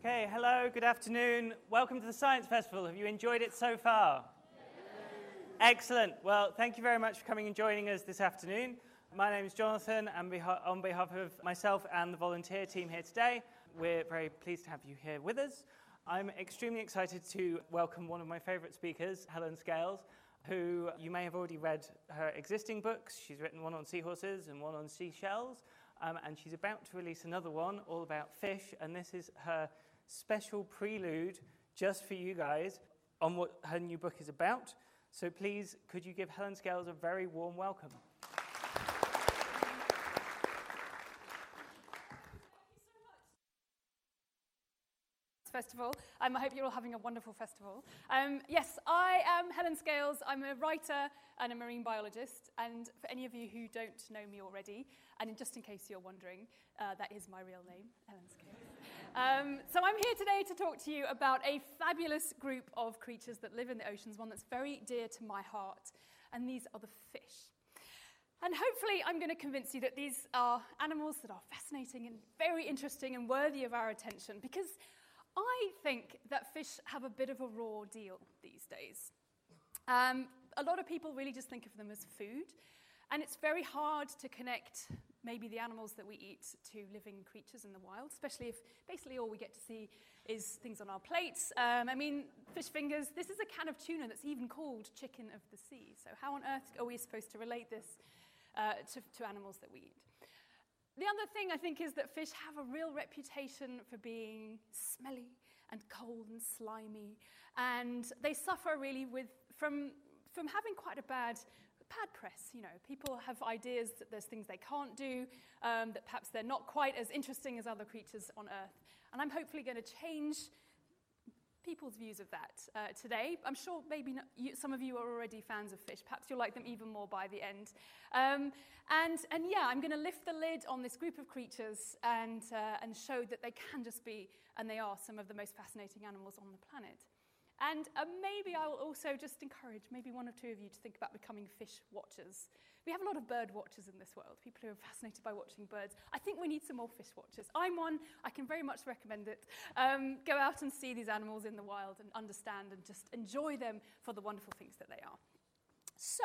Okay, hello, good afternoon. Welcome to the Science Festival. Have you enjoyed it so far? Excellent. Well, thank you very much for coming and joining us this afternoon. My name is Jonathan, and on behalf of myself and the volunteer team here today, we're very pleased to have you here with us. I'm extremely excited to welcome one of my favourite speakers, Helen Scales, who you may have already read her existing books. She's written one on seahorses and one on seashells, um, and she's about to release another one all about fish, and this is her special prelude just for you guys on what her new book is about. So please, could you give Helen Scales a very warm welcome? Festival. Um, I hope you're all having a wonderful festival. Um, yes, I am Helen Scales. I'm a writer and a marine biologist. And for any of you who don't know me already, and just in case you're wondering, uh, that is my real name, Helen Scales. Um, so I'm here today to talk to you about a fabulous group of creatures that live in the oceans, one that's very dear to my heart, and these are the fish. And hopefully, I'm going to convince you that these are animals that are fascinating and very interesting and worthy of our attention because I think that fish have a bit of a raw deal these days. Um, a lot of people really just think of them as food, and it's very hard to connect maybe the animals that we eat to living creatures in the wild, especially if basically all we get to see is things on our plates. Um, I mean, fish fingers, this is a can of tuna that's even called chicken of the sea. So, how on earth are we supposed to relate this uh, to, to animals that we eat? The other thing I think is that fish have a real reputation for being smelly and cold and slimy, and they suffer really with, from, from having quite a bad, bad press. You know, people have ideas that there's things they can't do, um, that perhaps they're not quite as interesting as other creatures on Earth. And I'm hopefully going to change people's views of that uh, today. I'm sure maybe not, you, some of you are already fans of fish. Perhaps you'll like them even more by the end. Um, and, and yeah, I'm going to lift the lid on this group of creatures and, uh, and show that they can just be, and they are, some of the most fascinating animals on the planet. And uh, maybe I will also just encourage maybe one or two of you to think about becoming fish watchers. We have a lot of bird watchers in this world, people who are fascinated by watching birds. I think we need some more fish watchers. I'm one, I can very much recommend it. Um, go out and see these animals in the wild and understand and just enjoy them for the wonderful things that they are. So,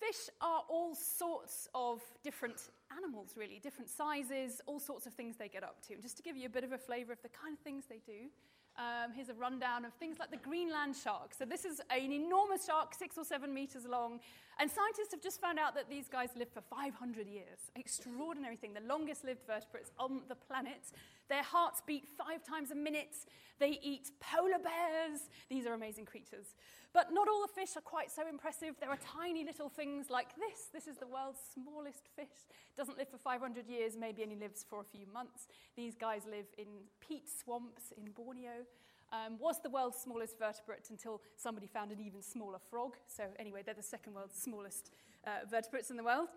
fish are all sorts of different animals, really, different sizes, all sorts of things they get up to. And just to give you a bit of a flavour of the kind of things they do, um, here's a rundown of things like the Greenland shark. So, this is an enormous shark, six or seven meters long. And scientists have just found out that these guys live for 500 years. Extraordinary thing. The longest lived vertebrates on the planet. Their hearts beat five times a minute. They eat polar bears. These are amazing creatures. But not all the fish are quite so impressive. There are tiny little things like this. This is the world's smallest fish. Doesn't live for 500 years, maybe only lives for a few months. These guys live in peat swamps in Borneo. Um, was the world's smallest vertebrate until somebody found an even smaller frog. So, anyway, they're the second world's smallest uh, vertebrates in the world.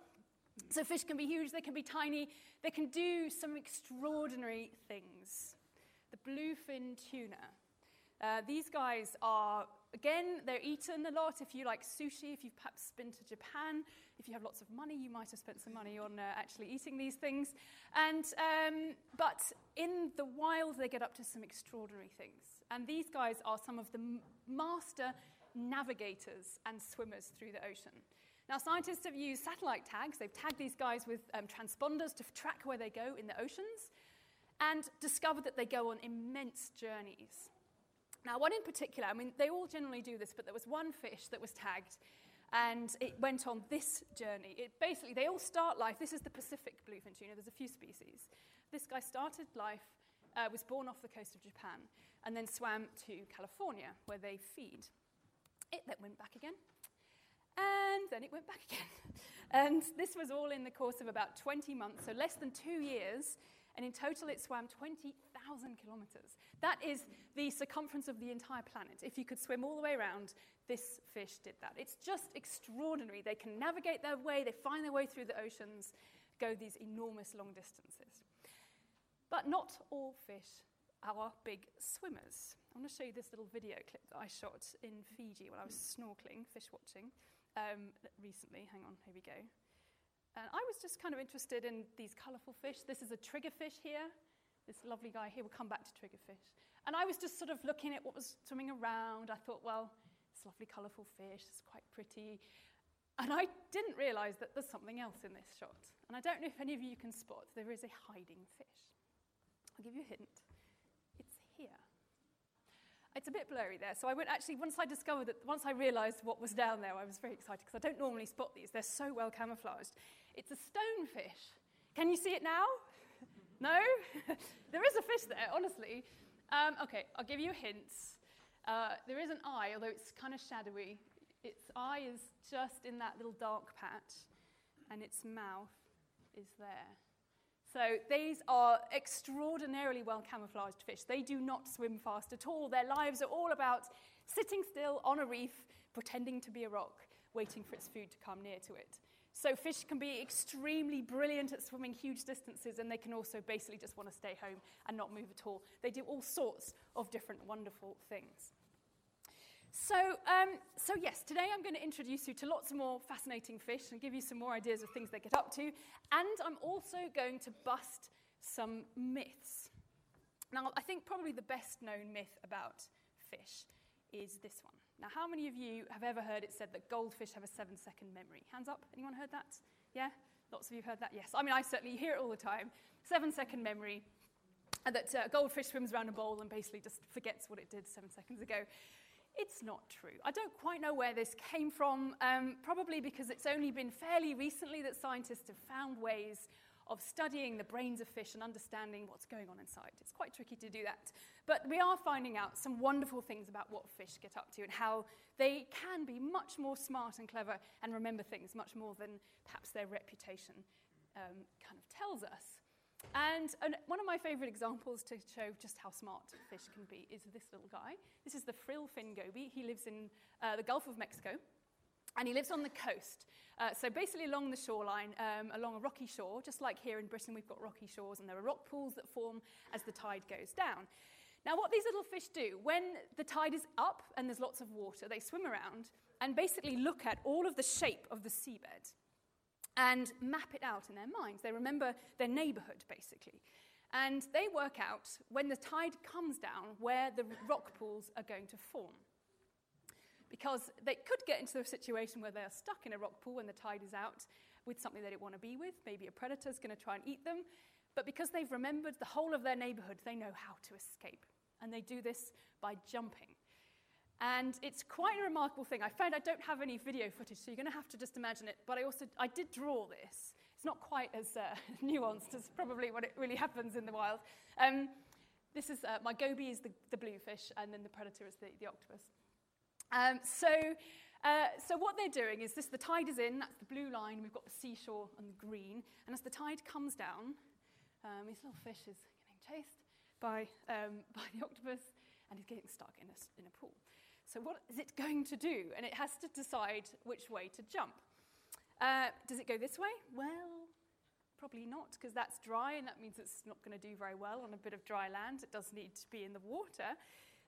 So, fish can be huge, they can be tiny, they can do some extraordinary things. The bluefin tuna. Uh, these guys are Again, they're eaten a lot. If you like sushi, if you've perhaps been to Japan, if you have lots of money, you might have spent some money on uh, actually eating these things. And, um, but in the wild, they get up to some extraordinary things. And these guys are some of the master navigators and swimmers through the ocean. Now, scientists have used satellite tags. They've tagged these guys with um, transponders to track where they go in the oceans and discovered that they go on immense journeys. Now, one in particular, I mean, they all generally do this, but there was one fish that was tagged and it went on this journey. It basically, they all start life. This is the Pacific bluefin tuna, there's a few species. This guy started life, uh, was born off the coast of Japan, and then swam to California where they feed. It then went back again, and then it went back again. And this was all in the course of about 20 months, so less than two years. And in total, it swam 20,000 kilometers. That is the circumference of the entire planet. If you could swim all the way around, this fish did that. It's just extraordinary. They can navigate their way, they find their way through the oceans, go these enormous long distances. But not all fish are big swimmers. I want to show you this little video clip that I shot in Fiji when I was snorkeling, fish watching, um, recently. Hang on, here we go. And I was just kind of interested in these colourful fish. This is a triggerfish here. this lovely guy here, we'll come back to triggerfish. And I was just sort of looking at what was swimming around. I thought, well, it's lovely, colourful fish, it's quite pretty. And I didn't realise that there's something else in this shot. And I don't know if any of you can spot, there is a hiding fish. I'll give you a hint. It's here. It's a bit blurry there. So I went actually, once I discovered that, once I realised what was down there, I was very excited because I don't normally spot these. They're so well camouflaged. It's a stonefish. Can you see it now? no? there is a fish there, honestly. Um, okay, I'll give you a hint. Uh, there is an eye, although it's kind of shadowy. Its eye is just in that little dark patch, and its mouth is there. So these are extraordinarily well camouflaged fish. They do not swim fast at all. Their lives are all about sitting still on a reef, pretending to be a rock, waiting for its food to come near to it. So fish can be extremely brilliant at swimming huge distances, and they can also basically just want to stay home and not move at all. They do all sorts of different wonderful things. So, um, so yes, today I'm going to introduce you to lots of more fascinating fish and give you some more ideas of things they get up to. And I'm also going to bust some myths. Now, I think probably the best known myth about fish is this one. Now, how many of you have ever heard it said that goldfish have a seven second memory? Hands up. Anyone heard that? Yeah? Lots of you heard that? Yes. I mean, I certainly hear it all the time. Seven second memory. And that uh, goldfish swims around a bowl and basically just forgets what it did seven seconds ago. It's not true. I don't quite know where this came from, um, probably because it's only been fairly recently that scientists have found ways of studying the brains of fish and understanding what's going on inside. It's quite tricky to do that. But we are finding out some wonderful things about what fish get up to and how they can be much more smart and clever and remember things much more than perhaps their reputation um, kind of tells us. And, one of my favourite examples to show just how smart fish can be is this little guy. This is the frill fin goby. He lives in uh, the Gulf of Mexico, and he lives on the coast. Uh, so basically along the shoreline, um, along a rocky shore, just like here in Britain, we've got rocky shores, and there are rock pools that form as the tide goes down. Now, what these little fish do, when the tide is up and there's lots of water, they swim around and basically look at all of the shape of the seabed and map it out in their minds. They remember their neighborhood, basically. And they work out, when the tide comes down, where the rock pools are going to form. Because they could get into a situation where they are stuck in a rock pool when the tide is out with something they don't want to be with. Maybe a predator is going to try and eat them. But because they've remembered the whole of their neighborhood, they know how to escape. And they do this by jumping. And it's quite a remarkable thing. I found I don't have any video footage, so you're going to have to just imagine it. But I also I did draw this. It's not quite as uh, nuanced as probably what it really happens in the wild. Um, this is uh, my goby is the, the bluefish, and then the predator is the, the octopus. Um, so, uh, so what they're doing is this: the tide is in. That's the blue line. We've got the seashore and the green. And as the tide comes down, um, this little fish is getting chased by um, by the octopus, and he's getting stuck in a, in a pool. So, what is it going to do? And it has to decide which way to jump. Uh, does it go this way? Well, probably not, because that's dry, and that means it's not going to do very well on a bit of dry land. It does need to be in the water.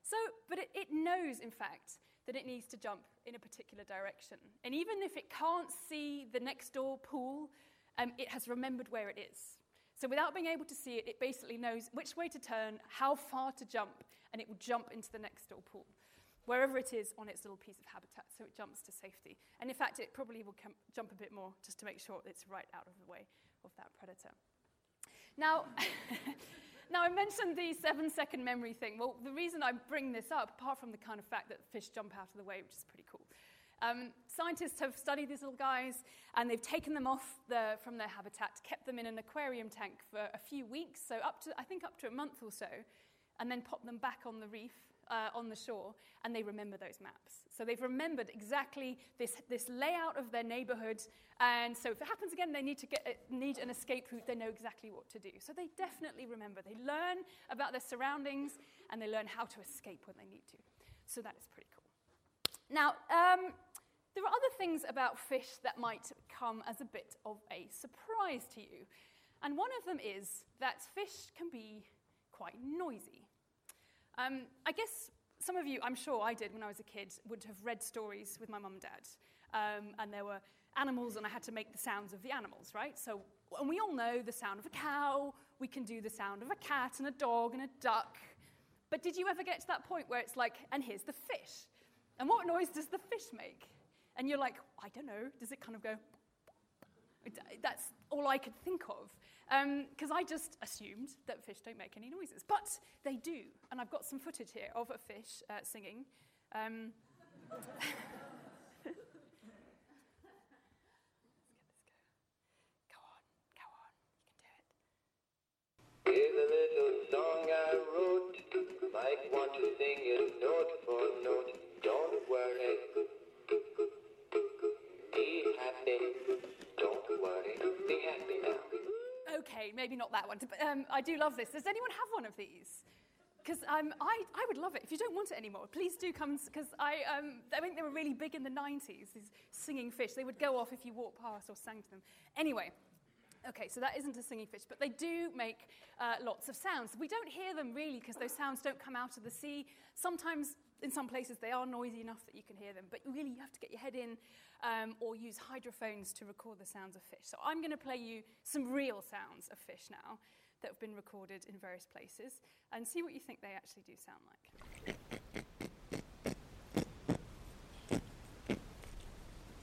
So, but it, it knows, in fact, that it needs to jump in a particular direction. And even if it can't see the next door pool, um, it has remembered where it is. So, without being able to see it, it basically knows which way to turn, how far to jump, and it will jump into the next door pool wherever it is on its little piece of habitat, so it jumps to safety. And in fact, it probably will jump a bit more just to make sure it's right out of the way of that predator. Now, now I mentioned the seven second memory thing. Well, the reason I bring this up, apart from the kind of fact that fish jump out of the way, which is pretty cool, um, scientists have studied these little guys and they've taken them off the, from their habitat, kept them in an aquarium tank for a few weeks, so up to, I think up to a month or so, and then popped them back on the reef uh, on the shore, and they remember those maps. So they've remembered exactly this, this layout of their neighborhood, and so if it happens again, they need to get, uh, need an escape route. They know exactly what to do. So they definitely remember. They learn about their surroundings, and they learn how to escape when they need to. So that is pretty cool. Now, um, there are other things about fish that might come as a bit of a surprise to you. And one of them is that fish can be quite noisy. Um, I guess some of you, I'm sure I did when I was a kid, would have read stories with my mum and dad. Um, and there were animals, and I had to make the sounds of the animals, right? So, and we all know the sound of a cow we can do the sound of a cat and a dog and a duck. But did you ever get to that point where it's like, and here's the fish? And what noise does the fish make? And you're like, I don't know, does it kind of go? That's all I could think of. Because um, I just assumed that fish don't make any noises. But they do. And I've got some footage here of a fish uh, singing. Um, Here's a little song I wrote. Might want to sing it note for note. Don't worry. Be happy. Don't worry. Be happy now. Okay, maybe not that one. But um, I do love this. Does anyone have one of these? Because um, I, I would love it. If you don't want it anymore, please do come. Because I, um, I think they were really big in the 90s, these singing fish. They would go off if you walked past or sang to them. Anyway, Okay, so that isn't a singing fish, but they do make uh, lots of sounds. We don't hear them really because those sounds don't come out of the sea. Sometimes, in some places, they are noisy enough that you can hear them, but really you have to get your head in um, or use hydrophones to record the sounds of fish. So I'm going to play you some real sounds of fish now that have been recorded in various places and see what you think they actually do sound like.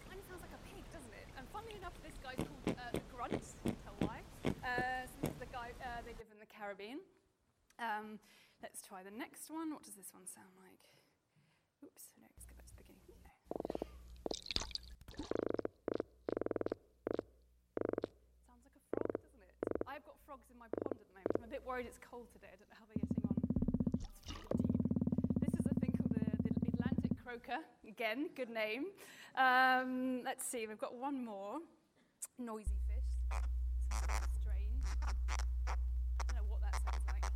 Kind of sounds like a pig, doesn't it? And funnily enough, this guy's called the grunt. Tell why. Uh since the guy uh they live in the Caribbean. Um, let's try the next one. What does this one sound like? Oops, no, let's go back to the beginning. No. Sounds like a frog, doesn't it? I've got frogs in my pond at the moment. I'm a bit worried it's cold today. I don't know how they're getting on. That's really deep. This is a thing called the, the Atlantic croaker. Again, good name. Um, let's see, we've got one more. Noisy fish. Strange. I don't know what that sounds like.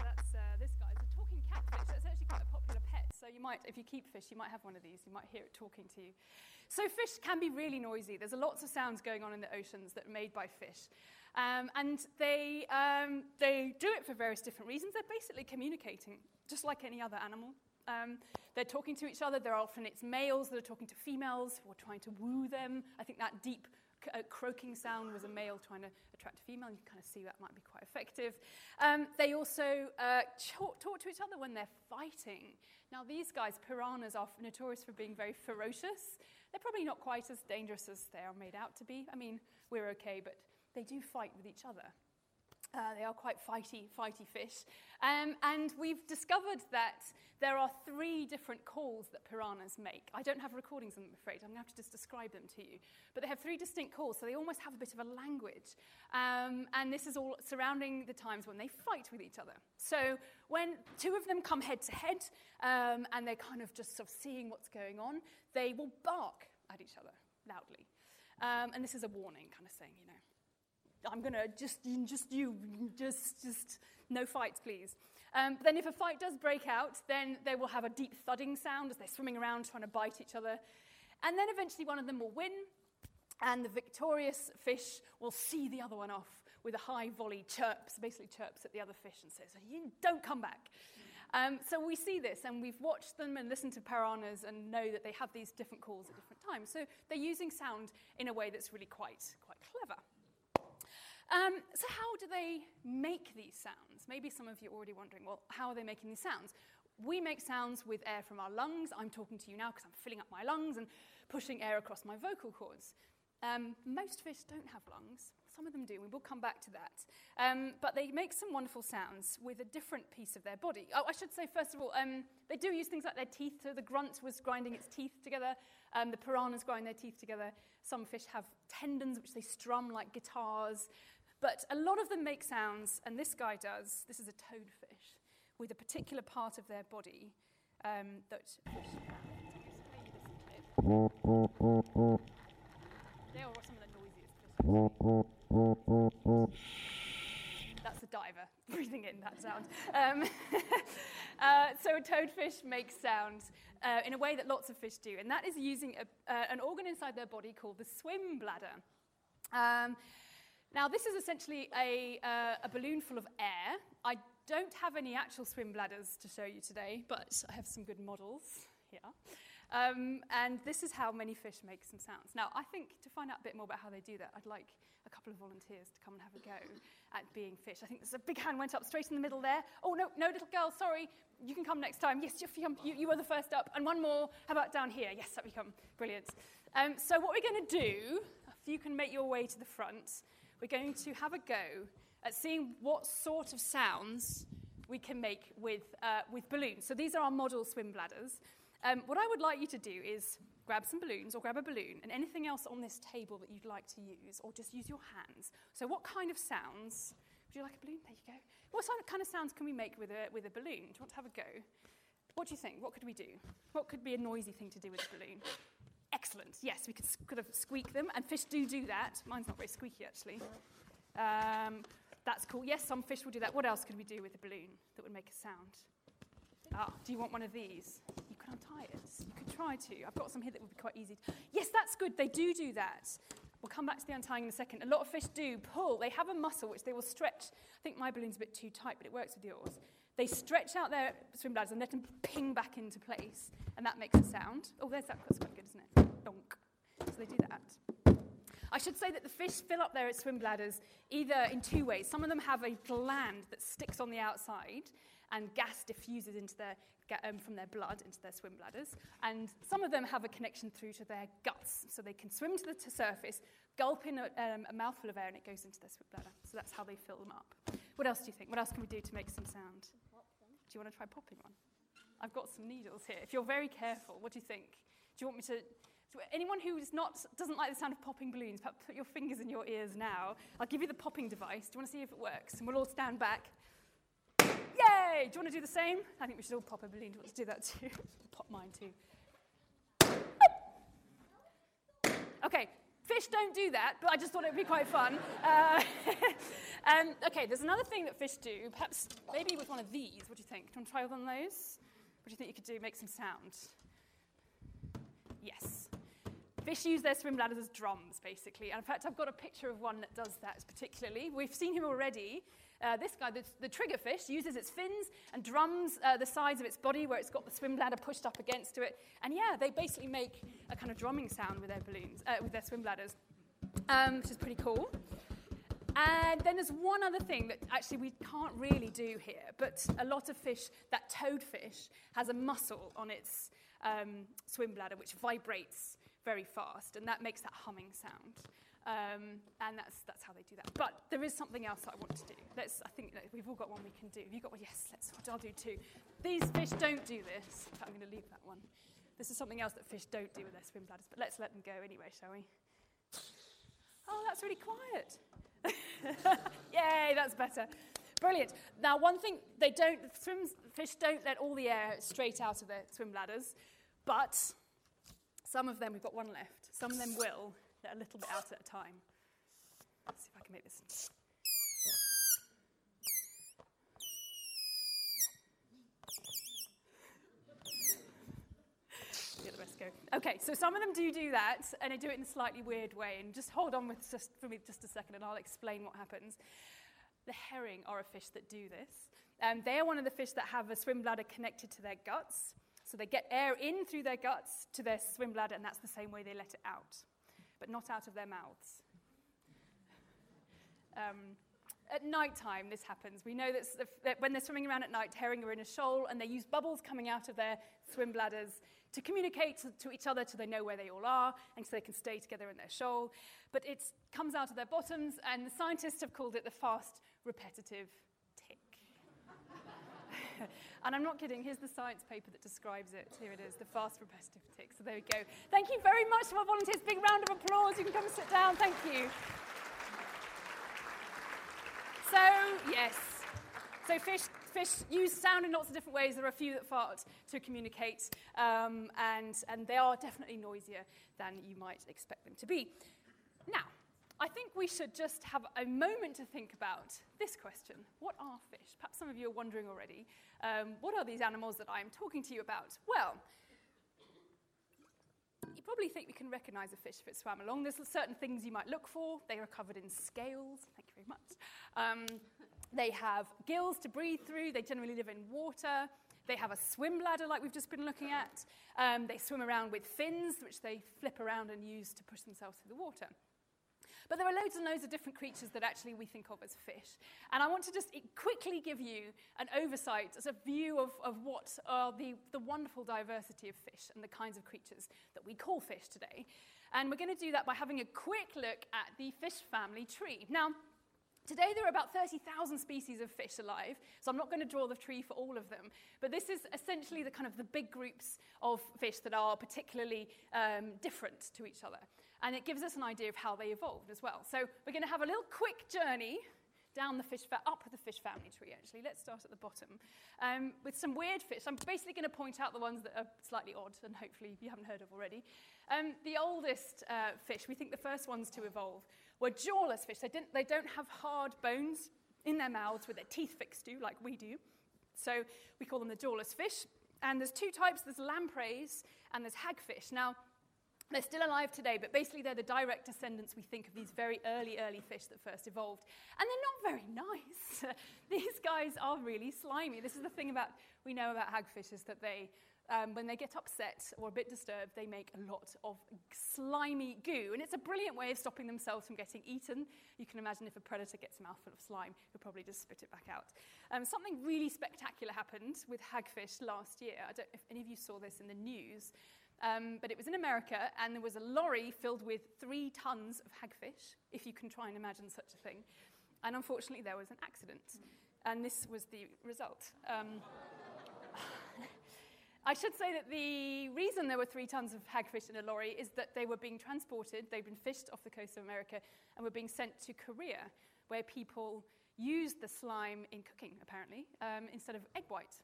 But that's uh, this guy. It's a talking catfish. That's actually quite a popular pet. So you might, if you keep fish, you might have one of these. You might hear it talking to you. So fish can be really noisy. There's lots of sounds going on in the oceans that are made by fish. Um, and they, um, they do it for various different reasons. They're basically communicating, just like any other animal. Um, they're talking to each other. They're often it's males that are talking to females who are trying to woo them. I think that deep uh, croaking sound was a male trying to attract a female. You can kind of see that might be quite effective. Um, they also uh, talk, talk to each other when they're fighting. Now, these guys, piranhas, are notorious for being very ferocious. They're probably not quite as dangerous as they are made out to be. I mean, we're okay, but they do fight with each other. Uh, they are quite fighty, fighty fish. Um, and we've discovered that there are three different calls that piranhas make. I don't have recordings, I'm afraid. I'm going to have to just describe them to you. But they have three distinct calls, so they almost have a bit of a language. Um, and this is all surrounding the times when they fight with each other. So when two of them come head to head um, and they're kind of just sort of seeing what's going on, they will bark at each other loudly. Um, and this is a warning, kind of saying, you know, I'm going to just, just you, just, just no fights, please. Um, then if a fight does break out, then they will have a deep thudding sound as they're swimming around trying to bite each other. And then eventually one of them will win, and the victorious fish will see the other one off with a high volley chirps, basically chirps at the other fish and says, you don't come back. Um, so we see this, and we've watched them and listened to piranhas and know that they have these different calls at different times. So they're using sound in a way that's really quite, quite clever. Um, so, how do they make these sounds? Maybe some of you are already wondering, well, how are they making these sounds? We make sounds with air from our lungs. I'm talking to you now because I'm filling up my lungs and pushing air across my vocal cords. Um, most fish don't have lungs. Some of them do. We will come back to that. Um, but they make some wonderful sounds with a different piece of their body. Oh, I should say, first of all, um, they do use things like their teeth. So the grunt was grinding its teeth together. Um, the piranhas grind their teeth together. Some fish have tendons which they strum like guitars. But a lot of them make sounds, and this guy does. This is a toadfish with a particular part of their body um, that. They are some of the noisiest. That's a diver breathing in that sound. Um, uh, so a toadfish makes sounds uh, in a way that lots of fish do, and that is using a, uh, an organ inside their body called the swim bladder. Um, now, this is essentially a, uh, a balloon full of air. I don't have any actual swim bladders to show you today, but I have some good models here. Um, and this is how many fish make some sounds. Now, I think to find out a bit more about how they do that, I'd like a couple of volunteers to come and have a go at being fish. I think there's a big hand went up straight in the middle there. Oh, no, no, little girl, sorry. You can come next time. Yes, you, you, were the first up. And one more. How about down here? Yes, up you come. Brilliant. Um, so, what we're going to do, if you can make your way to the front, we're going to have a go at seeing what sort of sounds we can make with, uh, with balloons. So, these are our model swim bladders. Um, what I would like you to do is grab some balloons or grab a balloon and anything else on this table that you'd like to use, or just use your hands. So, what kind of sounds? Would you like a balloon? There you go. What kind of sounds can we make with a, with a balloon? Do you want to have a go? What do you think? What could we do? What could be a noisy thing to do with a balloon? Excellent. Yes, we could kind of squeak them, and fish do do that. Mine's not very squeaky, actually. Um, that's cool. Yes, some fish will do that. What else could we do with a balloon that would make a sound? Ah, do you want one of these? You could untie it. You could try to. I've got some here that would be quite easy. Yes, that's good. They do do that. We'll come back to the untying in a second. A lot of fish do pull. They have a muscle which they will stretch. I think my balloon's a bit too tight, but it works with yours. They stretch out their swim bladders and let them ping back into place, and that makes a sound. Oh, there's that. That's quite good, isn't it? Donk. So they do that. I should say that the fish fill up their swim bladders either in two ways. Some of them have a gland that sticks on the outside, and gas diffuses into their, um, from their blood into their swim bladders. And some of them have a connection through to their guts, so they can swim to the surface, gulp in a, um, a mouthful of air, and it goes into their swim bladder. So that's how they fill them up. What else do you think? What else can we do to make some sound? Do you want to try popping one? I've got some needles here. If you're very careful, what do you think? Do you want me to? anyone who is not, doesn't like the sound of popping balloons, put your fingers in your ears now. I'll give you the popping device. Do you want to see if it works? And we'll all stand back. Yay! Do you want to do the same? I think we should all pop a balloon. Do you want to do that too? pop mine too. Okay, fish don't do that, but I just thought it would be quite fun. Uh, um, okay, there's another thing that fish do, perhaps maybe with one of these. What do you think? Do you want to try one of those? What do you think you could do? Make some sound. Yes. Fish use their swim bladders as drums, basically. And in fact, I've got a picture of one that does that particularly. We've seen him already. Uh, this guy, the, the, triggerfish, uses its fins and drums uh, the sides of its body where it's got the swim bladder pushed up against to it. And yeah, they basically make a kind of drumming sound with their balloons, uh, with their swim bladders, um, which is pretty cool. And then there's one other thing that actually we can't really do here, but a lot of fish, that toadfish, has a muscle on its um, swim bladder which vibrates very fast, and that makes that humming sound. Um, and that's, that's how they do that. But there is something else I want to do. Let's, I think we've all got one we can do. Have you got one? Yes, let's, I'll do two. These fish don't do this. I'm going to leave that one. This is something else that fish don't do with their swim bladders, but let's let them go anyway, shall we? Oh, that's really quiet. Yay, that's better. Brilliant. Now, one thing they don't, swim, fish don't let all the air straight out of their swim bladders, but some of them, we've got one left, some of them will let a little bit out at a time. Let's see if I can make this. Let the rest go. Okay, so some of them do do that, and they do it in a slightly weird way. And just hold on with just, for me just a second, and I'll explain what happens. The herring are a fish that do this. Um, they are one of the fish that have a swim bladder connected to their guts. So they get air in through their guts to their swim bladder, and that's the same way they let it out, but not out of their mouths. Um, at night time, this happens. We know that, that when they're swimming around at night, herring are in a shoal, and they use bubbles coming out of their swim bladders to communicate to, to, each other so they know where they all are and so they can stay together in their shoal. But it comes out of their bottoms, and the scientists have called it the fast repetitive tick. and I'm not kidding, here's the science paper that describes it. Here it is, the fast repetitive tick. So there we go. Thank you very much to our volunteers. Big round of applause. You can come and sit down. Thank you. Yes. So fish, fish use sound in lots of different ways. There are a few that fart to communicate, um, and, and they are definitely noisier than you might expect them to be. Now, I think we should just have a moment to think about this question What are fish? Perhaps some of you are wondering already. Um, what are these animals that I'm talking to you about? Well, probably think we can recognize a fish if it swam along. There's certain things you might look for. They are covered in scales. Thank you very much. Um, they have gills to breathe through. They generally live in water. They have a swim bladder, like we've just been looking at. Um, they swim around with fins, which they flip around and use to push themselves through the water. But there are loads and loads of different creatures that actually we think of as fish. And I want to just quickly give you an oversight as a view of, of what are the, the wonderful diversity of fish and the kinds of creatures that we call fish today. And we're going to do that by having a quick look at the fish family tree. Now, Today, there are about 30,000 species of fish alive, so I'm not going to draw the tree for all of them. But this is essentially the kind of the big groups of fish that are particularly um, different to each other. And it gives us an idea of how they evolved as well. So we're going to have a little quick journey down the fish, fa- up the fish family tree, actually. Let's start at the bottom um, with some weird fish. I'm basically going to point out the ones that are slightly odd and hopefully you haven't heard of already. Um, the oldest uh, fish, we think the first ones to evolve, were jawless fish. They, didn't, they don't have hard bones in their mouths with their teeth fixed to, like we do. So we call them the jawless fish. And there's two types there's lampreys and there's hagfish. Now, they're still alive today, but basically they're the direct descendants, we think, of these very early, early fish that first evolved. And they're not very nice. these guys are really slimy. This is the thing about we know about hagfish is that they um, when they get upset or a bit disturbed, they make a lot of slimy goo. And it's a brilliant way of stopping themselves from getting eaten. You can imagine if a predator gets a mouthful of slime, he'll probably just spit it back out. Um, something really spectacular happened with hagfish last year. I don't know if any of you saw this in the news. Um, but it was in America, and there was a lorry filled with three tons of hagfish, if you can try and imagine such a thing. And unfortunately, there was an accident. And this was the result. Um, I should say that the reason there were three tons of hagfish in a lorry is that they were being transported, they'd been fished off the coast of America, and were being sent to Korea, where people used the slime in cooking, apparently, um, instead of egg white.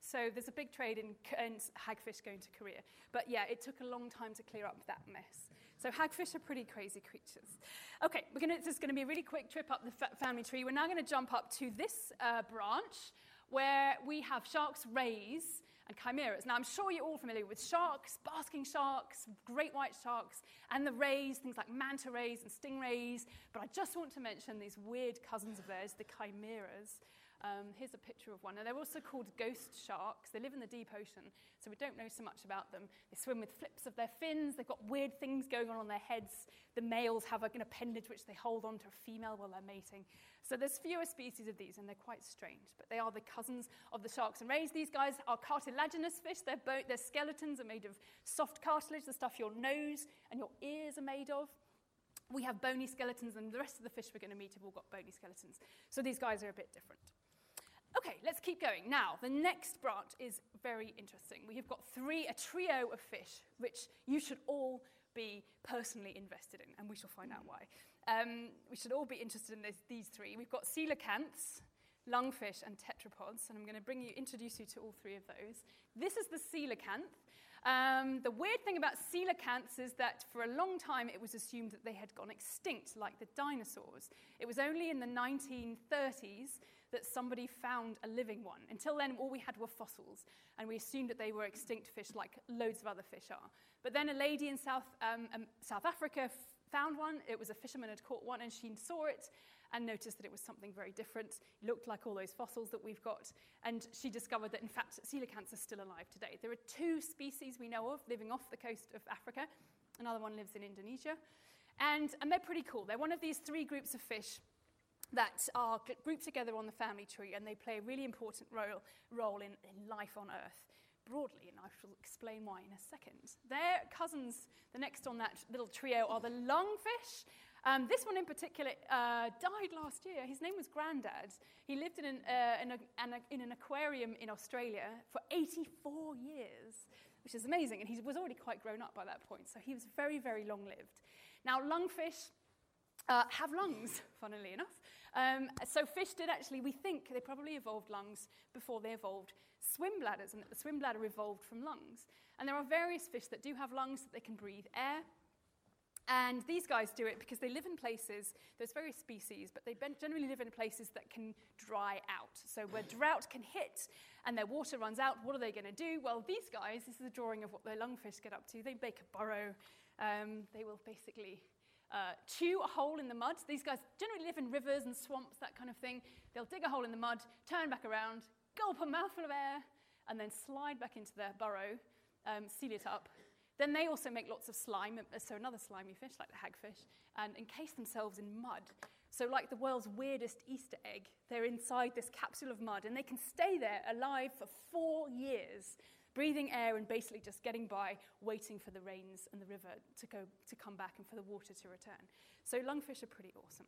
So there's a big trade in, in hagfish going to Korea. But yeah, it took a long time to clear up that mess. So hagfish are pretty crazy creatures. Okay, we're gonna, this is going to be a really quick trip up the fa- family tree. We're now going to jump up to this uh, branch where we have sharks' rays and chimeras. Now, I'm sure you're all familiar with sharks, basking sharks, great white sharks, and the rays, things like manta rays and stingrays. But I just want to mention these weird cousins of theirs, the chimeras. Um, here's a picture of one. And they're also called ghost sharks. They live in the deep ocean, so we don't know so much about them. They swim with flips of their fins. They've got weird things going on on their heads. The males have an appendage which they hold onto a female while they're mating. So there's fewer species of these, and they're quite strange. But they are the cousins of the sharks and rays. These guys are cartilaginous fish. Their, bo- their skeletons are made of soft cartilage, the stuff your nose and your ears are made of. We have bony skeletons, and the rest of the fish we're going to meet have all got bony skeletons. So these guys are a bit different. Okay, let's keep going. Now, the next branch is very interesting. We have got three, a trio of fish, which you should all be personally invested in, and we shall find out why. Um, we should all be interested in this, these three. We've got coelacanths, lungfish, and tetrapods, and I'm going to bring you, introduce you to all three of those. This is the coelacanth. Um, the weird thing about coelacanths is that for a long time it was assumed that they had gone extinct, like the dinosaurs. It was only in the 1930s that somebody found a living one. Until then, all we had were fossils, and we assumed that they were extinct fish like loads of other fish are. But then a lady in South, um, um, South Africa f- found one. It was a fisherman had caught one, and she saw it and noticed that it was something very different. It looked like all those fossils that we've got. And she discovered that, in fact, coelacanths are still alive today. There are two species we know of living off the coast of Africa. Another one lives in Indonesia. And, and they're pretty cool. They're one of these three groups of fish that are grouped together on the family tree, and they play a really important role, role in, in life on Earth broadly, and I shall explain why in a second. Their cousins, the next on that little trio, are the lungfish. Um, this one in particular uh, died last year. His name was Grandad. He lived in an, uh, in, a, in an aquarium in Australia for 84 years, which is amazing. And he was already quite grown up by that point, so he was very, very long lived. Now, lungfish uh, have lungs, funnily enough. Um, so fish did actually, we think they probably evolved lungs before they evolved swim bladders, and that the swim bladder evolved from lungs. And there are various fish that do have lungs that they can breathe air. And these guys do it because they live in places, there's various species, but they generally live in places that can dry out. So where drought can hit and their water runs out, what are they going to do? Well, these guys, this is a drawing of what the lungfish get up to. They make a burrow. Um, they will basically uh, chew a hole in the mud. These guys generally live in rivers and swamps, that kind of thing. They'll dig a hole in the mud, turn back around, gulp a mouthful of air, and then slide back into their burrow, um, seal it up. Then they also make lots of slime, uh, so another slimy fish, like the hagfish, and encase themselves in mud. So, like the world's weirdest Easter egg, they're inside this capsule of mud, and they can stay there alive for four years, breathing air and basically just getting by, waiting for the rains and the river to, go, to come back and for the water to return. So, lungfish are pretty awesome.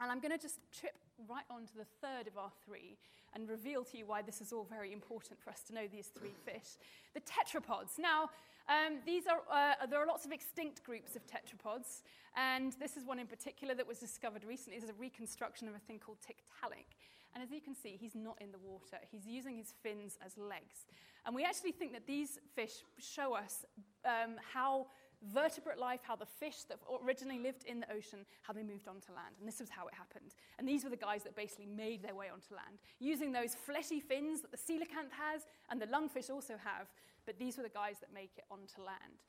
And I'm going to just trip right on to the third of our three and reveal to you why this is all very important for us to know these three fish. The tetrapods. Now, um, these are, uh, there are lots of extinct groups of tetrapods, and this is one in particular that was discovered recently. This is a reconstruction of a thing called Tiktaalik. And as you can see, he's not in the water. He's using his fins as legs. And we actually think that these fish show us um, how vertebrate life, how the fish that originally lived in the ocean, how they moved onto land. And this was how it happened. And these were the guys that basically made their way onto land, using those fleshy fins that the coelacanth has and the lungfish also have. But these were the guys that make it onto land.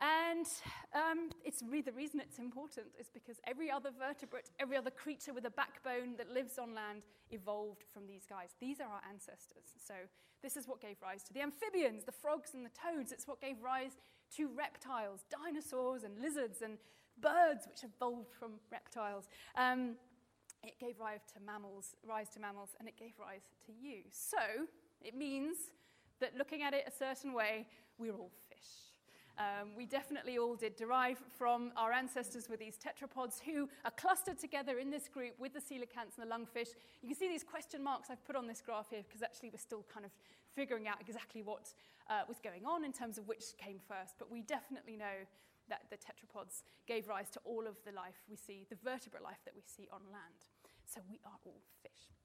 And um, it's re- the reason it's important is because every other vertebrate, every other creature with a backbone that lives on land evolved from these guys. These are our ancestors. So this is what gave rise to the amphibians, the frogs and the toads. It's what gave rise to reptiles, dinosaurs and lizards and birds, which evolved from reptiles. Um, it gave rise to mammals, rise to mammals, and it gave rise to you. So it means that looking at it a certain way, we're all. Um, we definitely all did derive from our ancestors with these tetrapods who are clustered together in this group with the coelacanths and the lungfish. You can see these question marks I've put on this graph here because actually we're still kind of figuring out exactly what uh, was going on in terms of which came first. But we definitely know that the tetrapods gave rise to all of the life we see, the vertebrate life that we see on land. So we are all fish.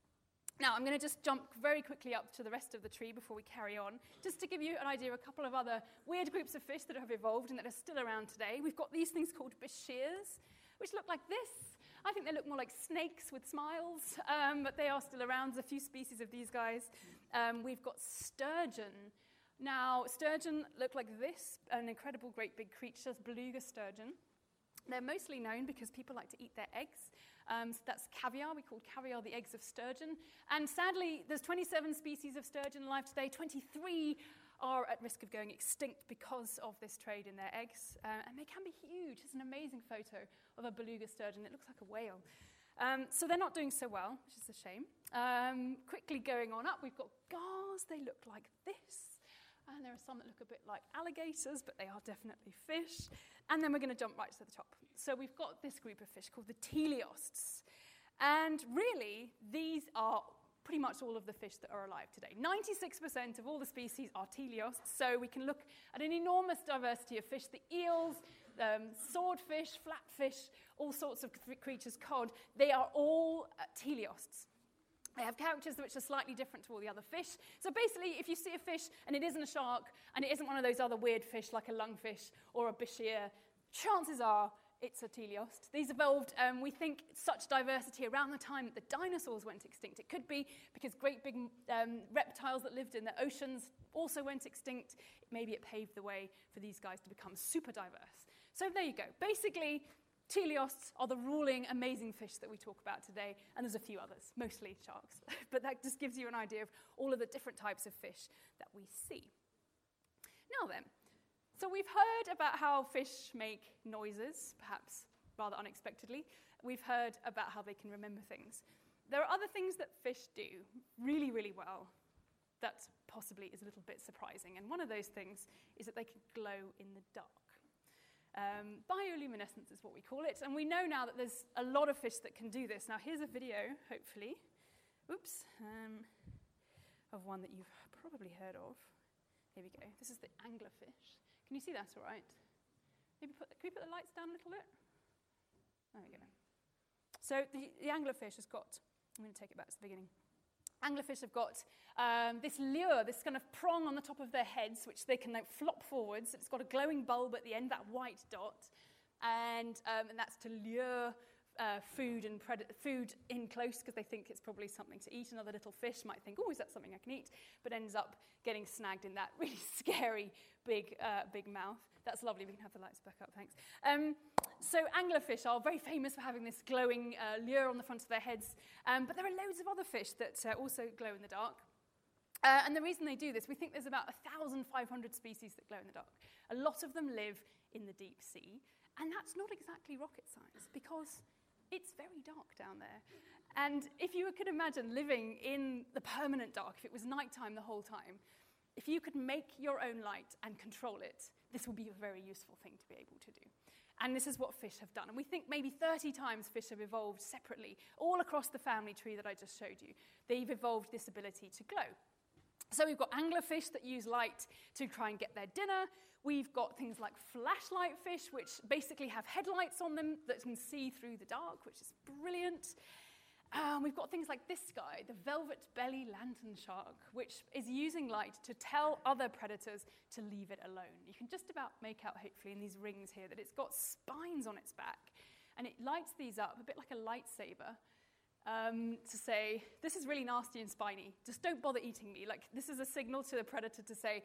Now, I'm going to just jump very quickly up to the rest of the tree before we carry on, just to give you an idea of a couple of other weird groups of fish that have evolved and that are still around today. We've got these things called bichirs, which look like this. I think they look more like snakes with smiles, um, but they are still around. There's a few species of these guys. Um, we've got sturgeon. Now, sturgeon look like this, an incredible great big creature, beluga sturgeon. They're mostly known because people like to eat their eggs. Um, so that's caviar. We call caviar the eggs of sturgeon. And sadly, there's 27 species of sturgeon alive today. 23 are at risk of going extinct because of this trade in their eggs. Uh, and they can be huge. It's an amazing photo of a beluga sturgeon. It looks like a whale. Um, so they're not doing so well, which is a shame. Um, quickly going on up, we've got gars. They look like this. And there are some that look a bit like alligators, but they are definitely fish. And then we're going to jump right to the top. So we've got this group of fish called the teleosts. And really, these are pretty much all of the fish that are alive today. 96% of all the species are teleosts, so we can look at an enormous diversity of fish the eels, um, swordfish, flatfish, all sorts of creatures, cod. They are all uh, teleosts. They have characters which are slightly different to all the other fish. So basically, if you see a fish and it isn't a shark and it isn't one of those other weird fish like a lungfish or a bichir, chances are it's a teleost. These evolved, um, we think, such diversity around the time that the dinosaurs went extinct. It could be because great big um, reptiles that lived in the oceans also went extinct. Maybe it paved the way for these guys to become super diverse. So there you go. Basically, teleosts are the ruling amazing fish that we talk about today, and there's a few others, mostly sharks. but that just gives you an idea of all of the different types of fish that we see. Now then, so we've heard about how fish make noises, perhaps rather unexpectedly. We've heard about how they can remember things. There are other things that fish do really, really well that possibly is a little bit surprising. And one of those things is that they can glow in the dark. Um, bioluminescence is what we call it. And we know now that there's a lot of fish that can do this. Now, here's a video, hopefully, oops, um, of one that you've probably heard of. Here we go. This is the anglerfish. Can you see that all right? Maybe put, can we put the lights down a little bit? There we go. So the, the anglerfish has got, I'm going to take it back to the beginning. Anglerfish have got um, this lure, this kind of prong on the top of their heads, which they can flop forwards. It's got a glowing bulb at the end, that white dot, and, um, and that's to lure uh, food and pred- food in close because they think it's probably something to eat. Another little fish might think, oh, is that something I can eat? But ends up getting snagged in that really scary big, uh, big mouth. That's lovely. We can have the lights back up, thanks. Um, so anglerfish are very famous for having this glowing uh, lure on the front of their heads. Um, but there are loads of other fish that uh, also glow in the dark. Uh, and the reason they do this, we think there's about 1,500 species that glow in the dark. A lot of them live in the deep sea, and that's not exactly rocket science because it's very dark down there. And if you could imagine living in the permanent dark, if it was nighttime the whole time, if you could make your own light and control it, this would be a very useful thing to be able to do. And this is what fish have done. And we think maybe 30 times fish have evolved separately, all across the family tree that I just showed you. They've evolved this ability to glow. So we've got anglerfish that use light to try and get their dinner. We've got things like flashlight fish, which basically have headlights on them that can see through the dark, which is brilliant. Um, we've got things like this guy, the velvet belly lantern shark, which is using light to tell other predators to leave it alone. You can just about make out, hopefully, in these rings here, that it's got spines on its back. And it lights these up a bit like a lightsaber um, to say, This is really nasty and spiny. Just don't bother eating me. Like, this is a signal to the predator to say,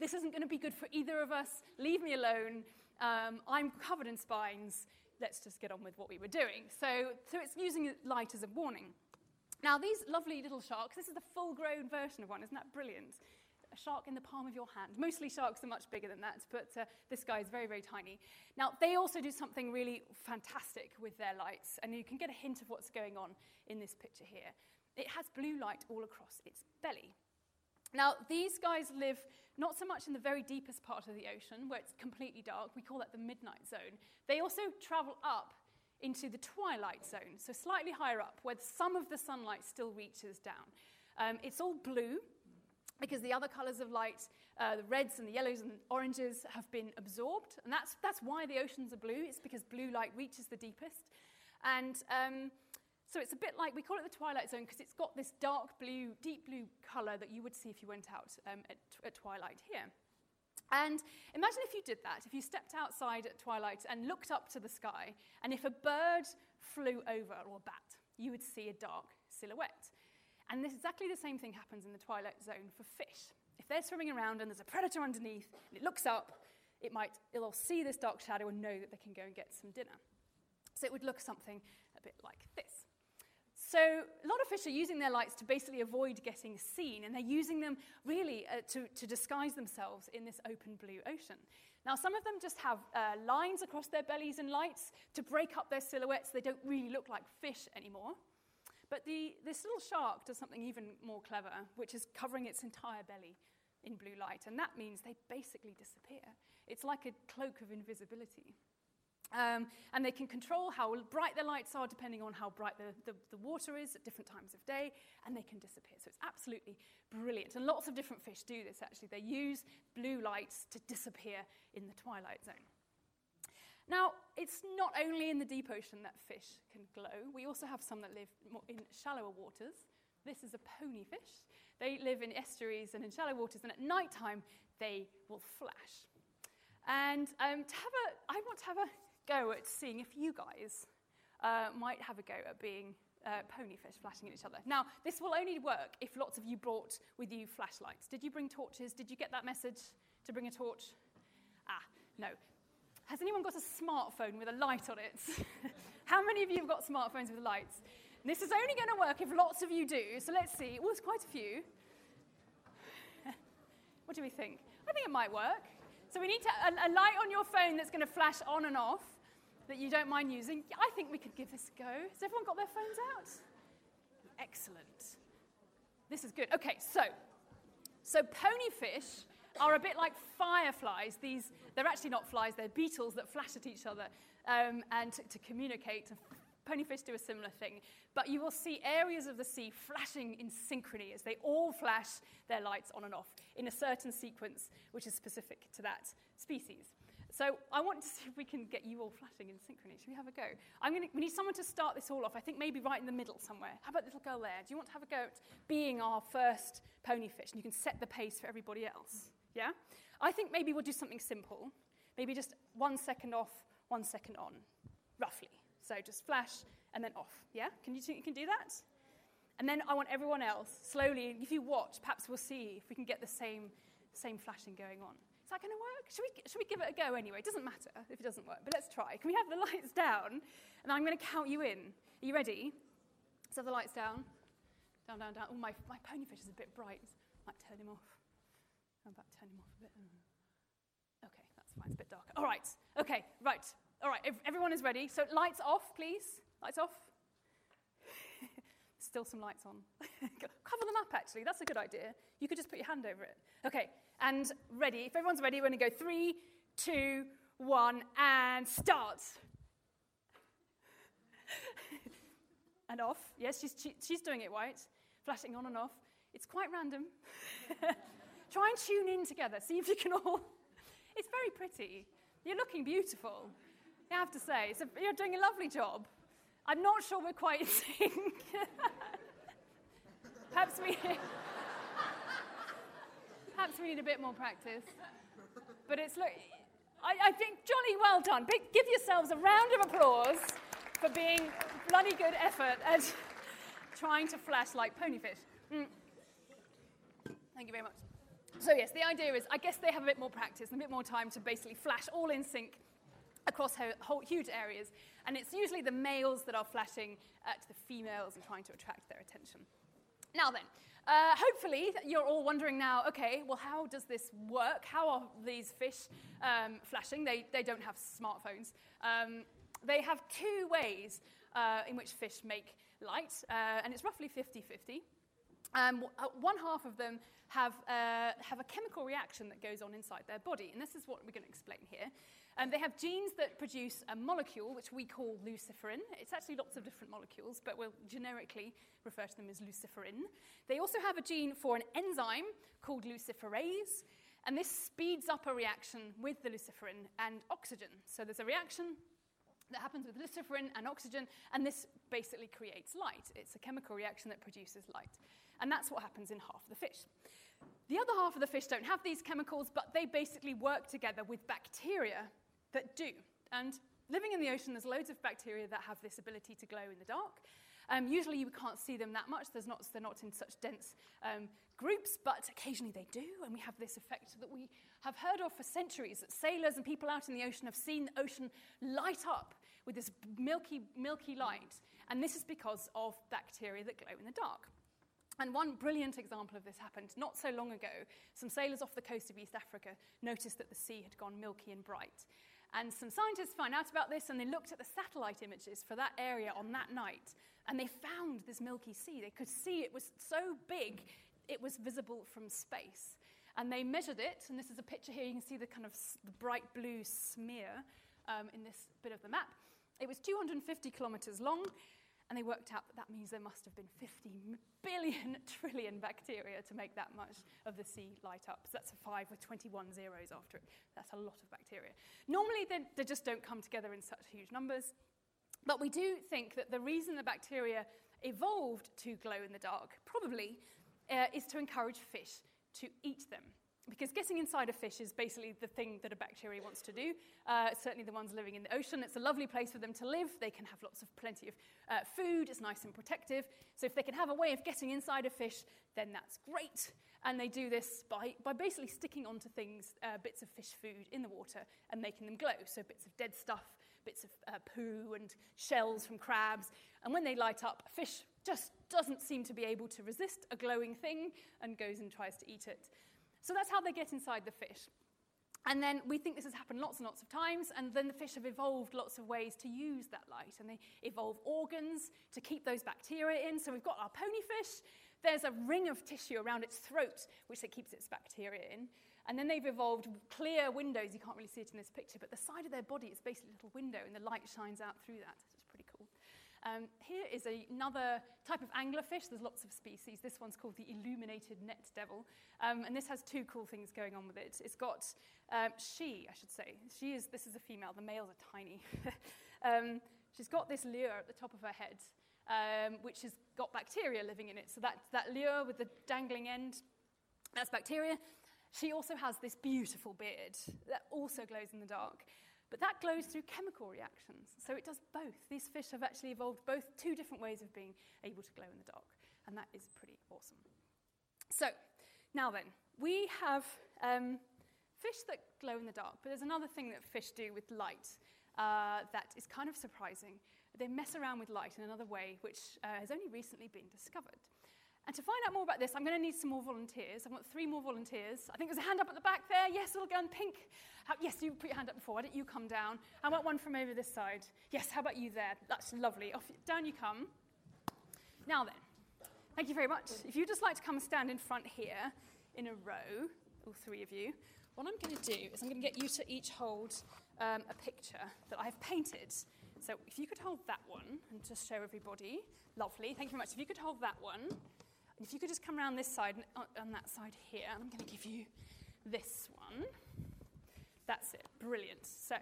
This isn't going to be good for either of us. Leave me alone. Um, I'm covered in spines let's just get on with what we were doing. So, so it's using light as a warning. Now, these lovely little sharks, this is the full grown version of one. Isn't that brilliant? A shark in the palm of your hand. Mostly sharks are much bigger than that, but uh, this guy is very, very tiny. Now, they also do something really fantastic with their lights, and you can get a hint of what's going on in this picture here. It has blue light all across its belly. Now, these guys live not so much in the very deepest part of the ocean, where it's completely dark. We call that the midnight zone. They also travel up into the twilight zone, so slightly higher up, where some of the sunlight still reaches down. Um, it's all blue because the other colors of light, uh, the reds and the yellows and the oranges, have been absorbed. And that's, that's why the oceans are blue. It's because blue light reaches the deepest. And um, so it's a bit like, we call it the twilight zone because it's got this dark blue, deep blue colour that you would see if you went out um, at, at twilight here. And imagine if you did that, if you stepped outside at twilight and looked up to the sky, and if a bird flew over, or a bat, you would see a dark silhouette. And this, exactly the same thing happens in the twilight zone for fish. If they're swimming around and there's a predator underneath, and it looks up, it might, it'll see this dark shadow and know that they can go and get some dinner. So it would look something a bit like this. So a lot of fish are using their lights to basically avoid getting seen, and they're using them really uh, to, to disguise themselves in this open blue ocean. Now, some of them just have uh, lines across their bellies and lights to break up their silhouettes. They don't really look like fish anymore. But the, this little shark does something even more clever, which is covering its entire belly in blue light, and that means they basically disappear. It's like a cloak of invisibility. Um, and they can control how bright their lights are depending on how bright the, the, the, water is at different times of day, and they can disappear. So it's absolutely brilliant. And lots of different fish do this actually. They use blue lights to disappear in the twilight zone. Now, it's not only in the deep ocean that fish can glow, we also have some that live in shallower waters. This is a ponyfish. They live in estuaries and in shallow waters, and at night time, they will flash. And um, to have a, I want to have a go at seeing if you guys uh, might have a go at being uh, ponyfish flashing at each other. Now, this will only work if lots of you brought with you flashlights. Did you bring torches? Did you get that message to bring a torch? Ah, no. Has anyone got a smartphone with a light on it? How many of you have got smartphones with lights? This is only going to work if lots of you do. So let's see. Well, it's quite a few. what do we think? I think it might work. So we need to, a, a light on your phone that's going to flash on and off that you don't mind using. I think we could give this a go. Has everyone got their phones out? Excellent. This is good. Okay, so so ponyfish are a bit like fireflies. These they're actually not flies; they're beetles that flash at each other um, and to, to communicate. Ponyfish do a similar thing, but you will see areas of the sea flashing in synchrony as they all flash their lights on and off in a certain sequence, which is specific to that species. So I want to see if we can get you all flashing in synchrony. Should we have a go? I'm gonna, we need someone to start this all off. I think maybe right in the middle somewhere. How about little girl there? Do you want to have a go at being our first ponyfish? And you can set the pace for everybody else. Yeah? I think maybe we'll do something simple. Maybe just one second off, one second on, roughly. So just flash and then off. Yeah? Can you think you can do that? And then I want everyone else, slowly, if you watch, perhaps we'll see if we can get the same, same flashing going on. Is that going to work? Should we, should we give it a go anyway? It doesn't matter if it doesn't work, but let's try. Can we have the lights down? And I'm going to count you in. Are you ready? So the lights down. Down, down, down. Oh, my, my ponyfish is a bit bright. Might turn him off. How about turn him off a bit? Mm. Okay, that's fine. It's a bit darker. All right. Okay, right. All right. Ev- everyone is ready. So lights off, please. Lights off. Still some lights on. Cover them up, actually. That's a good idea. You could just put your hand over it. Okay, and ready. If everyone's ready, we're going to go three, two, one, and start. and off. Yes, she's, she, she's doing it right. Flashing on and off. It's quite random. Try and tune in together. See if you can all. It's very pretty. You're looking beautiful. I have to say, you're doing a lovely job. I'm not sure we're quite in sync. perhaps we. perhaps we need a bit more practice. But it's look. I, I think jolly well done. Big, give yourselves a round of applause for being bloody good effort at trying to flash like ponyfish. Mm. Thank you very much. So yes, the idea is I guess they have a bit more practice and a bit more time to basically flash all in sync across whole, huge areas. And it's usually the males that are flashing at the females and trying to attract their attention. Now then, uh, hopefully you're all wondering now, okay, well, how does this work? How are these fish um, flashing? They, they don't have smartphones. Um, they have two ways uh, in which fish make light, uh, and it's roughly 50 50. Um, uh, one half of them have, uh, have a chemical reaction that goes on inside their body, and this is what we're going to explain here. Um, they have genes that produce a molecule which we call luciferin. It's actually lots of different molecules, but we'll generically refer to them as luciferin. They also have a gene for an enzyme called luciferase, and this speeds up a reaction with the luciferin and oxygen. So there's a reaction that happens with luciferin and oxygen, and this basically creates light. It's a chemical reaction that produces light. And that's what happens in half the fish. The other half of the fish don't have these chemicals, but they basically work together with bacteria that do. And living in the ocean, there's loads of bacteria that have this ability to glow in the dark. Um, usually you can't see them that much. There's not, they're not in such dense um, groups, but occasionally they do. And we have this effect that we have heard of for centuries that sailors and people out in the ocean have seen the ocean light up with this milky, milky light. And this is because of bacteria that glow in the dark. And one brilliant example of this happened not so long ago. Some sailors off the coast of East Africa noticed that the sea had gone milky and bright. And some scientists found out about this and they looked at the satellite images for that area on that night and they found this Milky Sea. They could see it was so big it was visible from space. And they measured it, and this is a picture here. You can see the kind of the bright blue smear um, in this bit of the map. It was 250 kilometers long, and they worked out that that means there must have been 50 billion trillion bacteria to make that much of the sea light up. So that's a five with 21 zeros after it. That's a lot of bacteria. Normally, they, they just don't come together in such huge numbers. But we do think that the reason the bacteria evolved to glow in the dark probably uh, is to encourage fish to eat them. Because getting inside a fish is basically the thing that a bacteria wants to do. Uh, certainly the ones living in the ocean. It's a lovely place for them to live. They can have lots of plenty of uh, food. It's nice and protective. So if they can have a way of getting inside a fish, then that's great. And they do this by, by basically sticking onto things, uh, bits of fish food in the water and making them glow. So bits of dead stuff, bits of uh, poo and shells from crabs. And when they light up, fish just doesn't seem to be able to resist a glowing thing and goes and tries to eat it. So that's how they get inside the fish. And then we think this has happened lots and lots of times, and then the fish have evolved lots of ways to use that light. And they evolve organs to keep those bacteria in. So we've got our ponyfish, there's a ring of tissue around its throat which it keeps its bacteria in. And then they've evolved clear windows. You can't really see it in this picture, but the side of their body is basically a little window, and the light shines out through that. Um, here is a, another type of anglerfish. There's lots of species. This one's called the illuminated net devil. Um, and this has two cool things going on with it. It's got, um, she, I should say, she is, this is a female. The males are tiny. Um, she's got this lure at the top of her head, um, which has got bacteria living in it. So that, that lure with the dangling end, that's bacteria. She also has this beautiful beard that also glows in the dark. But that glows through chemical reactions. So it does both. These fish have actually evolved both two different ways of being able to glow in the dark. And that is pretty awesome. So, now then, we have um, fish that glow in the dark, but there's another thing that fish do with light uh, that is kind of surprising. They mess around with light in another way, which uh, has only recently been discovered. And to find out more about this, I'm going to need some more volunteers. I want three more volunteers. I think there's a hand up at the back there. Yes, little gun, pink. How, yes, you put your hand up before. Why don't you come down? How about one from over this side? Yes, how about you there? That's lovely. Off, down you come. Now then, thank you very much. If you'd just like to come and stand in front here in a row, all three of you, what I'm going to do is I'm going to get you to each hold um, a picture that I've painted. So if you could hold that one and just show everybody. Lovely. Thank you very much. If you could hold that one. And if you could just come around this side and on, on that side here, and I'm going to give you this one. That's it. Brilliant. So,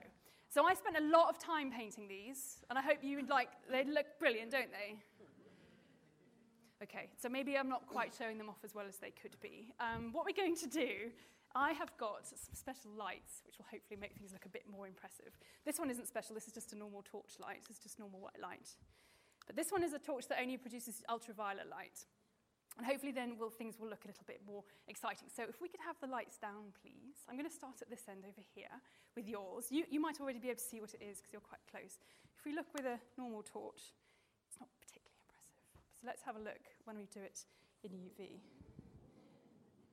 so I spent a lot of time painting these, and I hope you like. They look brilliant, don't they? Okay, so maybe I'm not quite showing them off as well as they could be. Um, what we're going to do, I have got some special lights, which will hopefully make things look a bit more impressive. This one isn't special, this is just a normal torch light, it's just normal white light. But this one is a torch that only produces ultraviolet light. And hopefully then will, things will look a little bit more exciting. So if we could have the lights down, please. I'm going to start at this end over here with yours. You, you might already be able to see what it is because you're quite close. If we look with a normal torch, it's not particularly impressive. So let's have a look when we do it in UV.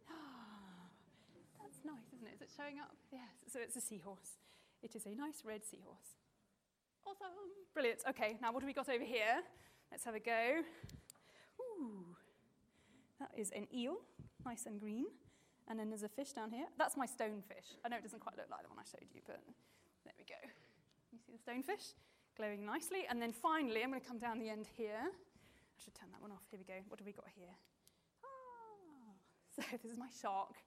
Ah, that's nice, isn't it? Is it showing up? Yes. So it's a seahorse. It is a nice red seahorse. Awesome. Brilliant. Okay, now what have we got over here? Let's have a go. Ooh. That is an eel, nice and green. And then there's a fish down here. That's my stonefish. I know it doesn't quite look like the one I showed you, but there we go. You see the stonefish glowing nicely. And then finally, I'm going to come down the end here. I should turn that one off. Here we go. What have we got here? Ah, so this is my shark.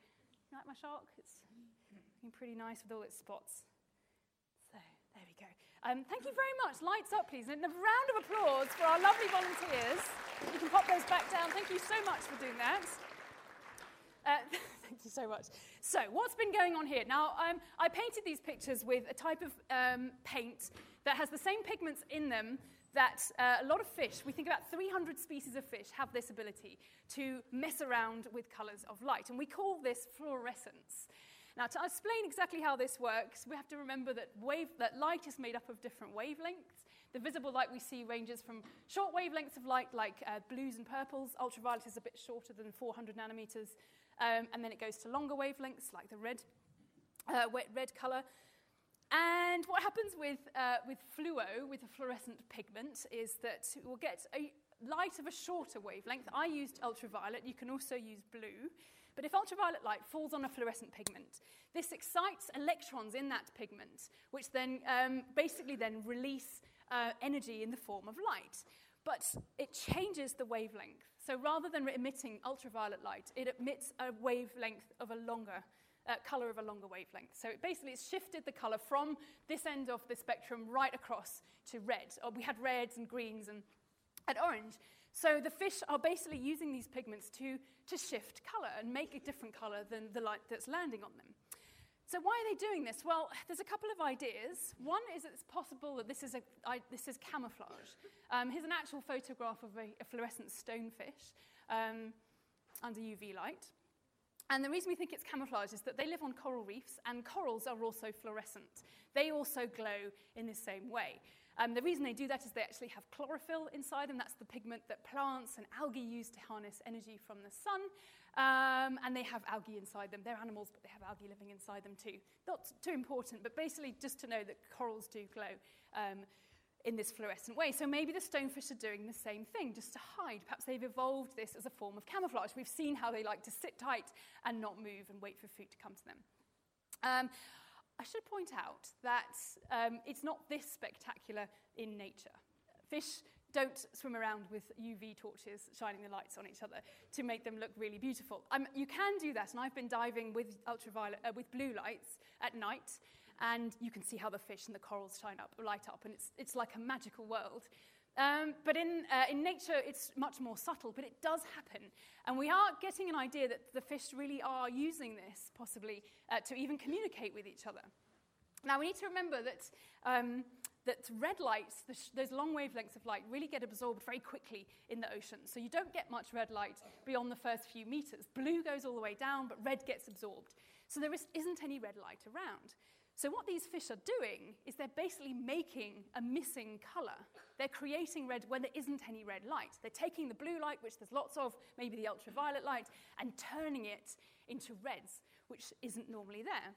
You like my shark? It's looking pretty nice with all its spots. So there we go. Um, thank you very much. Lights up, please. And a round of applause for our lovely volunteers. You can pop those back down. Thank you so much for doing that. Uh, thank you so much. So, what's been going on here? Now, um, I painted these pictures with a type of um, paint that has the same pigments in them that uh, a lot of fish, we think about 300 species of fish, have this ability to mess around with colors of light. And we call this fluorescence. Now, to explain exactly how this works, we have to remember that, wave, that light is made up of different wavelengths. The visible light we see ranges from short wavelengths of light, like uh, blues and purples. Ultraviolet is a bit shorter than 400 nanometers. Um, and then it goes to longer wavelengths, like the red, uh, red color. And what happens with, uh, with fluo, with a fluorescent pigment, is that we'll get a light of a shorter wavelength. I used ultraviolet. You can also use blue. But if ultraviolet light falls on a fluorescent pigment, this excites electrons in that pigment, which then um, basically then release uh, energy in the form of light. But it changes the wavelength. So rather than emitting ultraviolet light, it emits a wavelength of a longer uh, color of a longer wavelength. So it basically it's shifted the color from this end of the spectrum right across to red. Or we had reds and greens and, and orange. So the fish are basically using these pigments to, to shift color and make a different color than the light that's landing on them. So why are they doing this? Well, there's a couple of ideas. One is it's possible that this is, a, I, this is camouflage. Um, here's an actual photograph of a, a fluorescent stonefish um, under UV light. And the reason we think it's camouflage is that they live on coral reefs, and corals are also fluorescent. They also glow in the same way. Um, the reason they do that is they actually have chlorophyll inside them. That's the pigment that plants and algae use to harness energy from the sun. Um, and they have algae inside them. They're animals, but they have algae living inside them too. Not too important, but basically just to know that corals do glow um, in this fluorescent way. So maybe the stonefish are doing the same thing, just to hide. Perhaps they've evolved this as a form of camouflage. We've seen how they like to sit tight and not move and wait for food to come to them. Um, I should point out that um, it's not this spectacular in nature. Fish don't swim around with UV torches shining the lights on each other to make them look really beautiful. Um, you can do that, and I've been diving with ultraviolet, uh, with blue lights at night, and you can see how the fish and the corals shine up, light up, and it's, it's like a magical world. Um, but in, uh, in nature, it's much more subtle, but it does happen. And we are getting an idea that the fish really are using this, possibly, uh, to even communicate with each other. Now, we need to remember that, um, that red lights, sh- those long wavelengths of light, really get absorbed very quickly in the ocean. So you don't get much red light beyond the first few meters. Blue goes all the way down, but red gets absorbed. So there is, isn't any red light around. So, what these fish are doing is they're basically making a missing color. They're creating red when there isn't any red light. They're taking the blue light, which there's lots of, maybe the ultraviolet light, and turning it into reds, which isn't normally there.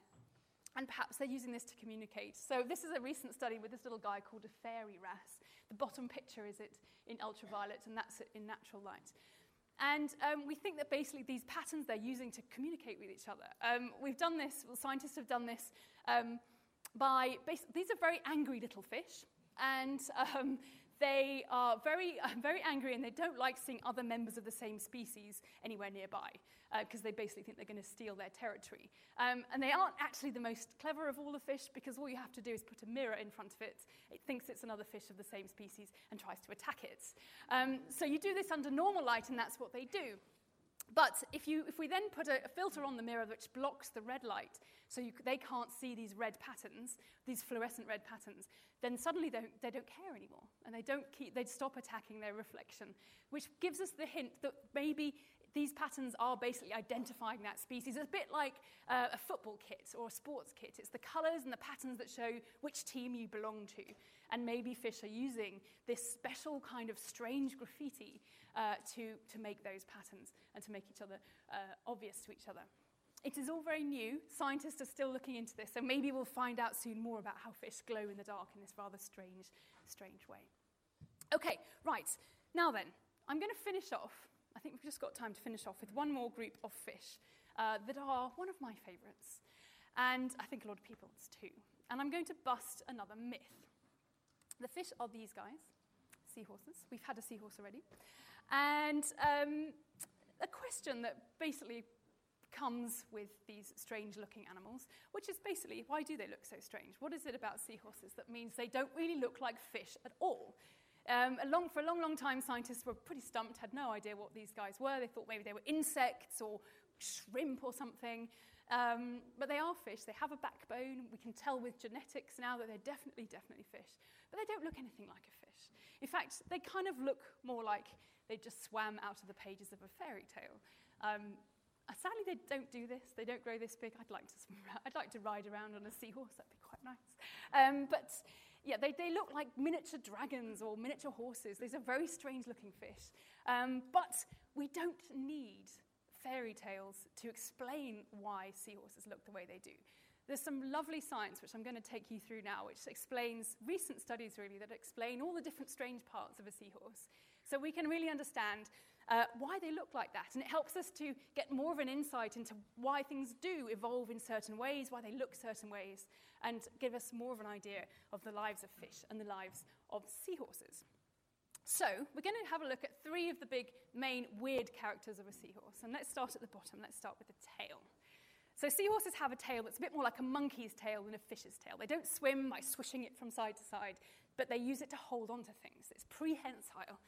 And perhaps they're using this to communicate. So, this is a recent study with this little guy called a fairy wrasse. The bottom picture is it in ultraviolet, and that's it in natural light. And um, we think that basically these patterns they're using to communicate with each other. Um, we've done this, well, scientists have done this um, by, these are very angry little fish, and um, they are very, very angry and they don't like seeing other members of the same species anywhere nearby because uh, they basically think they're going to steal their territory. Um, and they aren't actually the most clever of all the fish because all you have to do is put a mirror in front of it. It thinks it's another fish of the same species and tries to attack it. Um, so you do this under normal light, and that's what they do. But if, you, if we then put a, filter on the mirror which blocks the red light, so you, they can't see these red patterns, these fluorescent red patterns, then suddenly they, they don't care anymore. And they don't keep, they'd stop attacking their reflection, which gives us the hint that maybe these patterns are basically identifying that species. It's a bit like uh, a football kit or a sports kit. It's the colors and the patterns that show which team you belong to. And maybe fish are using this special kind of strange graffiti uh, to, to make those patterns and to make each other uh, obvious to each other. It is all very new. Scientists are still looking into this, so maybe we'll find out soon more about how fish glow in the dark in this rather strange, strange way. Okay, right. Now then, I'm going to finish off. I think we've just got time to finish off with one more group of fish uh, that are one of my favourites. And I think a lot of people's too. And I'm going to bust another myth. The fish are these guys, seahorses. We've had a seahorse already. And um, a question that basically comes with these strange looking animals, which is basically why do they look so strange? What is it about seahorses that means they don't really look like fish at all? Um, long, for a long, long time, scientists were pretty stumped, had no idea what these guys were. They thought maybe they were insects or shrimp or something. Um, but they are fish. They have a backbone. We can tell with genetics now that they're definitely, definitely fish. But they don't look anything like a fish. In fact, they kind of look more like they just swam out of the pages of a fairy tale. Um, uh, sadly, they don't do this. They don't grow this big. I'd like to, I'd like to ride around on a seahorse. That'd be quite nice. Um, but yeah, they, they look like miniature dragons or miniature horses. These are very strange looking fish. Um, but we don't need fairy tales to explain why seahorses look the way they do. There's some lovely science, which I'm going to take you through now, which explains recent studies really that explain all the different strange parts of a seahorse. So we can really understand uh, why they look like that. And it helps us to get more of an insight into why things do evolve in certain ways, why they look certain ways, and give us more of an idea of the lives of fish and the lives of seahorses. So, we're going to have a look at three of the big main weird characters of a seahorse. And let's start at the bottom. Let's start with the tail. So, seahorses have a tail that's a bit more like a monkey's tail than a fish's tail. They don't swim by swishing it from side to side, but they use it to hold on to things. It's prehensile.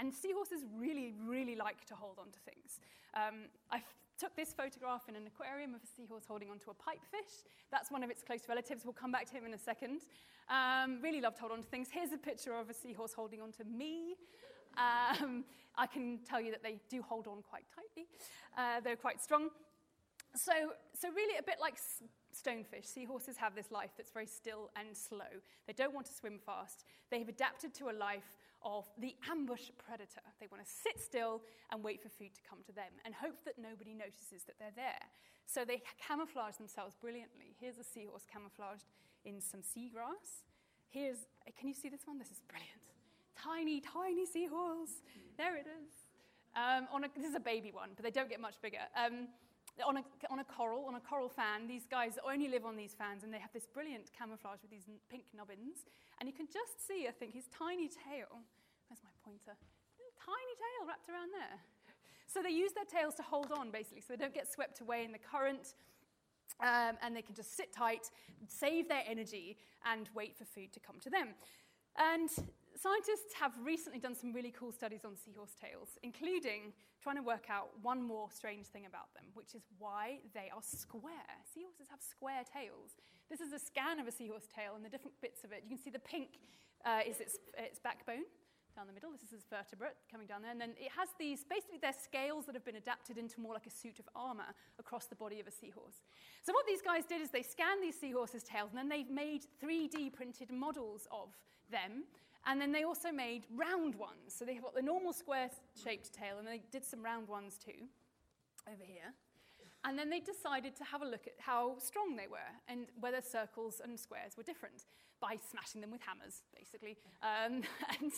And seahorses really, really like to hold on to things. Um, I took this photograph in an aquarium of a seahorse holding onto a pipefish. That's one of its close relatives. We'll come back to him in a second. Um, really love to hold on to things. Here's a picture of a seahorse holding on to me. Um, I can tell you that they do hold on quite tightly. Uh, they're quite strong. So, so really a bit like stonefish, seahorses have this life that's very still and slow. They don't want to swim fast. They have adapted to a life of the ambush predator. They want to sit still and wait for food to come to them and hope that nobody notices that they're there. So they camouflage themselves brilliantly. Here's a seahorse camouflaged in some seagrass. Here's, can you see this one? This is brilliant. Tiny, tiny seahorse. There it is. Um, a, this is a baby one, but they don't get much bigger. Um, on a, on a coral, on a coral fan, these guys only live on these fans and they have this brilliant camouflage with these pink nubbins. And you can just see, I think, his tiny tail. Where's my pointer? Tiny tail wrapped around there. So they use their tails to hold on, basically, so they don't get swept away in the current. Um, and they can just sit tight, save their energy, and wait for food to come to them. And scientists have recently done some really cool studies on seahorse tails, including trying to work out one more strange thing about them, which is why they are square. Seahorses have square tails. This is a scan of a seahorse tail and the different bits of it. You can see the pink uh, is its, its backbone down the middle. This is its vertebrate coming down there. And then it has these, basically, they're scales that have been adapted into more like a suit of armor across the body of a seahorse. So what these guys did is they scanned these seahorses' tails and then they made 3D printed models of them. And then they also made round ones. So they have got the normal square-shaped tail, and they did some round ones too, over here. And then they decided to have a look at how strong they were and whether circles and squares were different by smashing them with hammers, basically, um, and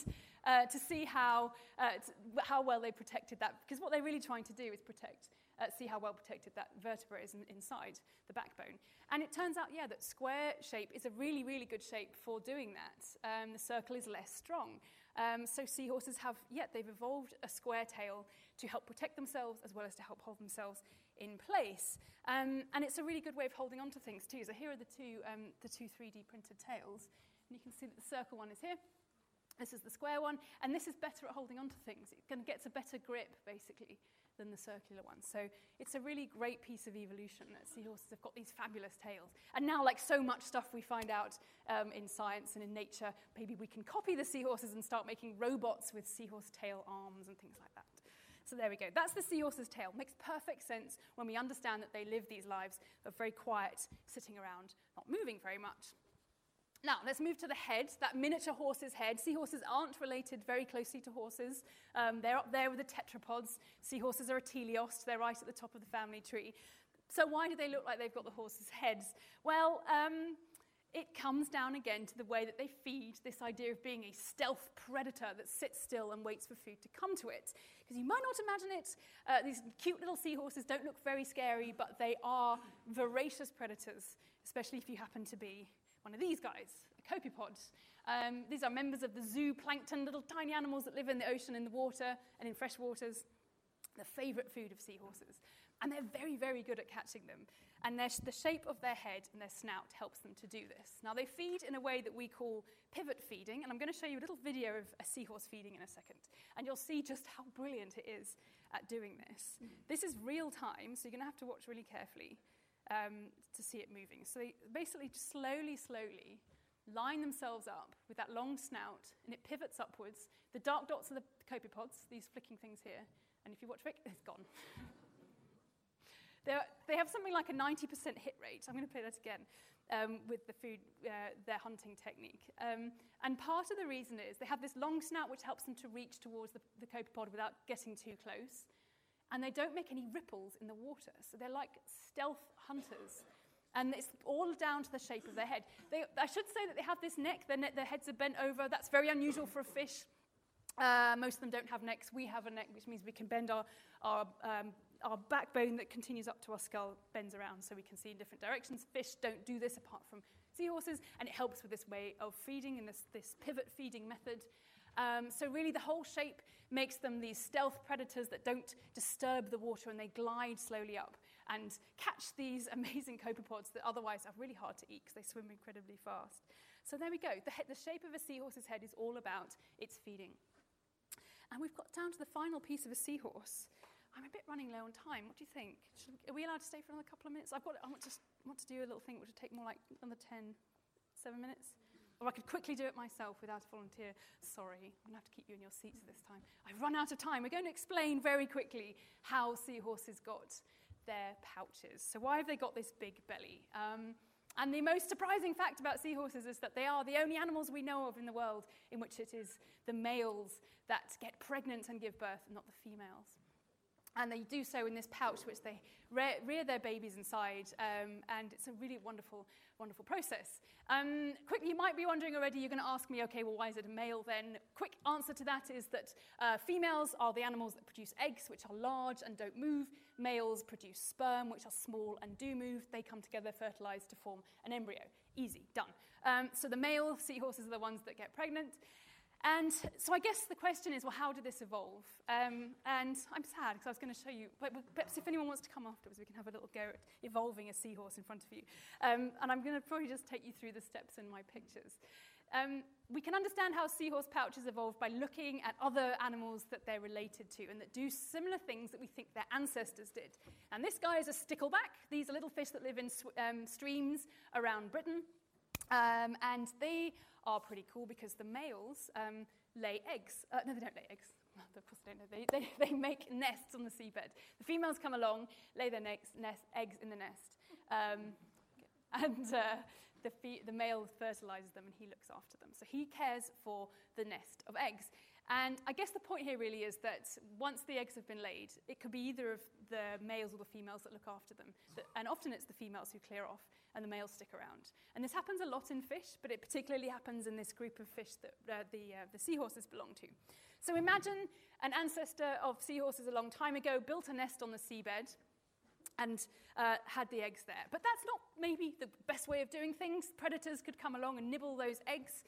uh, to see how, uh, to, how well they protected that. Because what they're really trying to do is protect uh, see how well protected that vertebra is in, inside the backbone. And it turns out, yeah, that square shape is a really, really good shape for doing that. Um, the circle is less strong. Um, so seahorses have, yet yeah, they've evolved a square tail to help protect themselves as well as to help hold themselves in place. Um, and it's a really good way of holding on to things too. So here are the two, um, the two 3D printed tails. And you can see that the circle one is here. This is the square one. And this is better at holding on to things. It gets a better grip, basically, than the circular one. So it's a really great piece of evolution that seahorses have got these fabulous tails. And now, like so much stuff we find out um, in science and in nature, maybe we can copy the seahorses and start making robots with seahorse tail arms and things like that. So there we go. That's the seahorse's tail. Makes perfect sense when we understand that they live these lives of very quiet, sitting around, not moving very much. Now, let's move to the head, that miniature horse's head. Seahorses aren't related very closely to horses. Um, they're up there with the tetrapods. Seahorses are a teleost, they're right at the top of the family tree. So, why do they look like they've got the horses' heads? Well, um, it comes down again to the way that they feed this idea of being a stealth predator that sits still and waits for food to come to it. Because you might not imagine it, uh, these cute little seahorses don't look very scary, but they are voracious predators, especially if you happen to be one of these guys, a copepod. Um, these are members of the zooplankton, little tiny animals that live in the ocean, in the water, and in fresh waters. The favorite food of seahorses. And they're very, very good at catching them. And the shape of their head and their snout helps them to do this. Now, they feed in a way that we call pivot feeding. And I'm going to show you a little video of a seahorse feeding in a second. And you'll see just how brilliant it is at doing this. Mm. This is real time, so you're going to have to watch really carefully um, to see it moving. So they basically just slowly, slowly line themselves up with that long snout, and it pivots upwards. The dark dots are the copepods, these flicking things here. And if you watch Rick, it's gone. They're, they have something like a 90% hit rate. I'm going to play that again um, with the food, uh, their hunting technique. Um, and part of the reason is they have this long snout which helps them to reach towards the, the copepod without getting too close. And they don't make any ripples in the water. So they're like stealth hunters. And it's all down to the shape of their head. They, I should say that they have this neck, their, ne- their heads are bent over. That's very unusual for a fish. Uh, most of them don't have necks. We have a neck, which means we can bend our, our um, our backbone that continues up to our skull bends around so we can see in different directions. Fish don't do this apart from seahorses, and it helps with this way of feeding and this, this pivot feeding method. Um, so, really, the whole shape makes them these stealth predators that don't disturb the water and they glide slowly up and catch these amazing copepods that otherwise are really hard to eat because they swim incredibly fast. So, there we go. The, he- the shape of a seahorse's head is all about its feeding. And we've got down to the final piece of a seahorse. I'm a bit running low on time. What do you think? Should, are we allowed to stay for another couple of minutes? I've got, I want to, want to do a little thing which would take more like another 10, 7 minutes. Or I could quickly do it myself without a volunteer. Sorry, I'm going to have to keep you in your seats this time. I've run out of time. We're going to explain very quickly how seahorses got their pouches. So, why have they got this big belly? Um, and the most surprising fact about seahorses is that they are the only animals we know of in the world in which it is the males that get pregnant and give birth, not the females. And they do so in this pouch, which they rear, rear their babies inside, um, and it's a really wonderful, wonderful process. Um, quickly, you might be wondering already, you're going to ask me, okay, well, why is it a male then? Quick answer to that is that uh, females are the animals that produce eggs, which are large and don't move. Males produce sperm, which are small and do move. They come together, fertilize to form an embryo. Easy, done. Um, so the male seahorses are the ones that get pregnant. And so I guess the question is, well, how did this evolve? Um, and I'm sad because I was going to show you, but perhaps if anyone wants to come afterwards, we can have a little go at evolving a seahorse in front of you. Um, and I'm going to probably just take you through the steps in my pictures. Um, we can understand how seahorse pouches evolved by looking at other animals that they're related to and that do similar things that we think their ancestors did. And this guy is a stickleback. These are little fish that live in um, streams around Britain. Um, and they are pretty cool because the males um, lay eggs. Uh, no, they don't lay eggs. Of course, they don't. They, they, they make nests on the seabed. The females come along, lay their next, nest, eggs in the nest, um, and uh, the, fe- the male fertilizes them and he looks after them. So he cares for the nest of eggs. And I guess the point here really is that once the eggs have been laid, it could be either of the males or the females that look after them. And often it's the females who clear off and the males stick around. And this happens a lot in fish, but it particularly happens in this group of fish that uh, the, uh, the seahorses belong to. So imagine an ancestor of seahorses a long time ago built a nest on the seabed and uh, had the eggs there. But that's not maybe the best way of doing things. Predators could come along and nibble those eggs.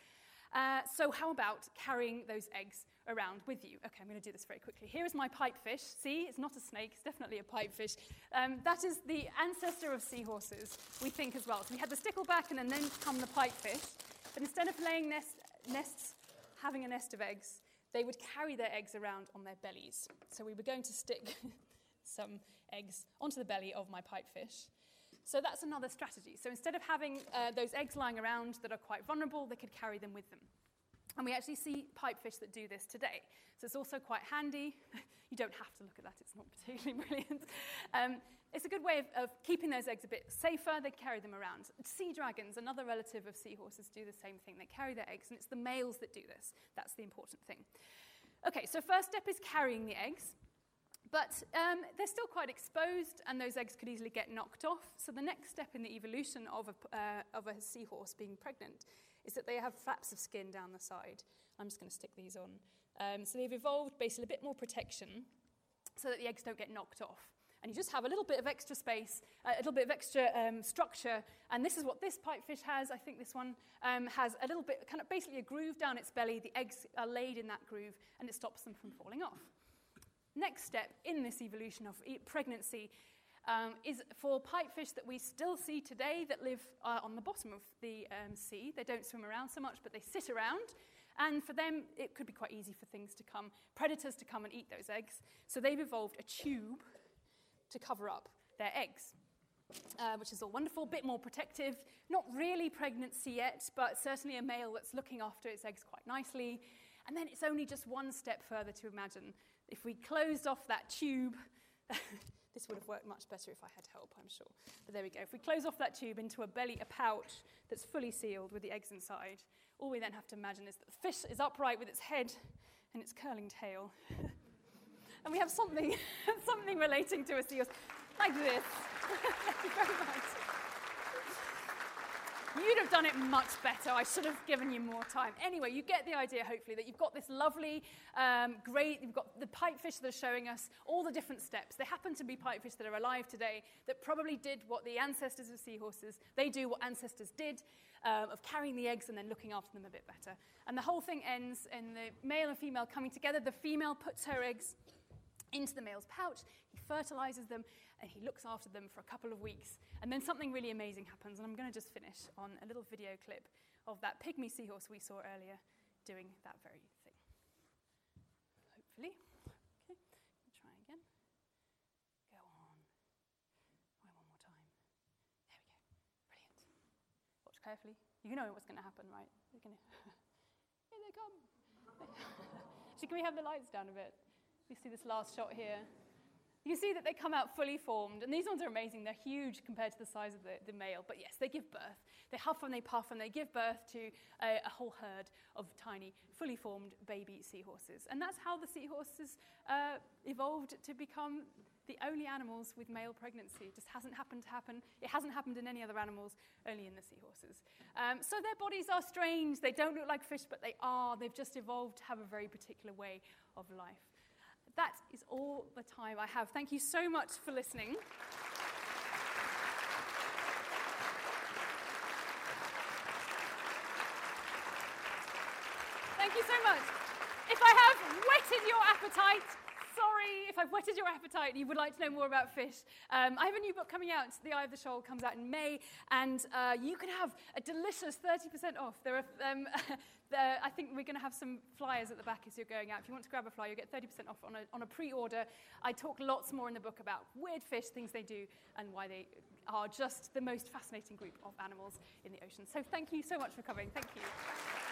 Uh, so, how about carrying those eggs around with you? Okay, I'm going to do this very quickly. Here is my pipefish. See, it's not a snake, it's definitely a pipefish. Um, that is the ancestor of seahorses, we think as well. So, we had the stickleback and then come the pipefish. But instead of laying nest, nests, having a nest of eggs, they would carry their eggs around on their bellies. So, we were going to stick some eggs onto the belly of my pipefish. So that's another strategy. So instead of having uh, those eggs lying around that are quite vulnerable, they could carry them with them. And we actually see pipefish that do this today. So it's also quite handy. you don't have to look at that, it's not particularly brilliant. Um, it's a good way of, of, keeping those eggs a bit safer. They carry them around. Sea dragons, another relative of seahorses, do the same thing. They carry their eggs, and it's the males that do this. That's the important thing. Okay, so first step is carrying the eggs. But um, they're still quite exposed, and those eggs could easily get knocked off. So the next step in the evolution of a, uh, of a seahorse being pregnant is that they have flaps of skin down the side. I'm just going to stick these on. Um, so they've evolved basically a bit more protection so that the eggs don't get knocked off. And you just have a little bit of extra space, a little bit of extra um, structure. And this is what this pipefish has. I think this one um, has a little bit, kind of basically a groove down its belly. The eggs are laid in that groove, and it stops them from falling off next step in this evolution of pregnancy um, is for pipefish that we still see today that live uh, on the bottom of the um, sea. They don't swim around so much, but they sit around. And for them, it could be quite easy for things to come, predators to come and eat those eggs. So they've evolved a tube to cover up their eggs, uh, which is all wonderful, bit more protective. Not really pregnancy yet, but certainly a male that's looking after its eggs quite nicely. And then it's only just one step further to imagine if we closed off that tube, this would have worked much better if I had help, I'm sure. But there we go. If we close off that tube into a belly, a pouch that's fully sealed with the eggs inside, all we then have to imagine is that the fish is upright with its head and its curling tail. and we have something, something relating to a seal, like this. Thank you very much. You'd have done it much better. I should have given you more time. Anyway, you get the idea, hopefully, that you've got this lovely, um, great, you've got the pipefish that are showing us all the different steps. They happen to be pipefish that are alive today that probably did what the ancestors of seahorses, they do what ancestors did um, of carrying the eggs and then looking after them a bit better. And the whole thing ends in the male and female coming together. The female puts her eggs into the male's pouch, fertilizes them, and he looks after them for a couple of weeks. And then something really amazing happens, and I'm going to just finish on a little video clip of that pygmy seahorse we saw earlier doing that very thing. Hopefully. Okay, try again. Go on. One more time. There we go. Brilliant. Watch carefully. You know what's going to happen, right? They're going to. Here they come. so, can we have the lights down a bit? We see this last shot here. You can see that they come out fully formed, and these ones are amazing. They're huge compared to the size of the, the male, but yes, they give birth. They huff and they puff, and they give birth to a, a whole herd of tiny, fully formed baby seahorses. And that's how the seahorses uh, evolved to become the only animals with male pregnancy. It just hasn't happened to happen. It hasn't happened in any other animals, only in the seahorses. Um, so their bodies are strange. They don't look like fish, but they are. They've just evolved to have a very particular way of life that is all the time I have. Thank you so much for listening. Thank you so much. If I have whetted your appetite, sorry if I've whetted your appetite and you would like to know more about fish. Um, I have a new book coming out. The Eye of the Shoal comes out in May, and uh, you can have a delicious 30% off. There are, um, I think we're going to have some flyers at the back as you're going out. If you want to grab a flyer, you get 30% off on a, on a pre-order. I talk lots more in the book about weird fish, things they do, and why they are just the most fascinating group of animals in the ocean. So thank you so much for coming. Thank you.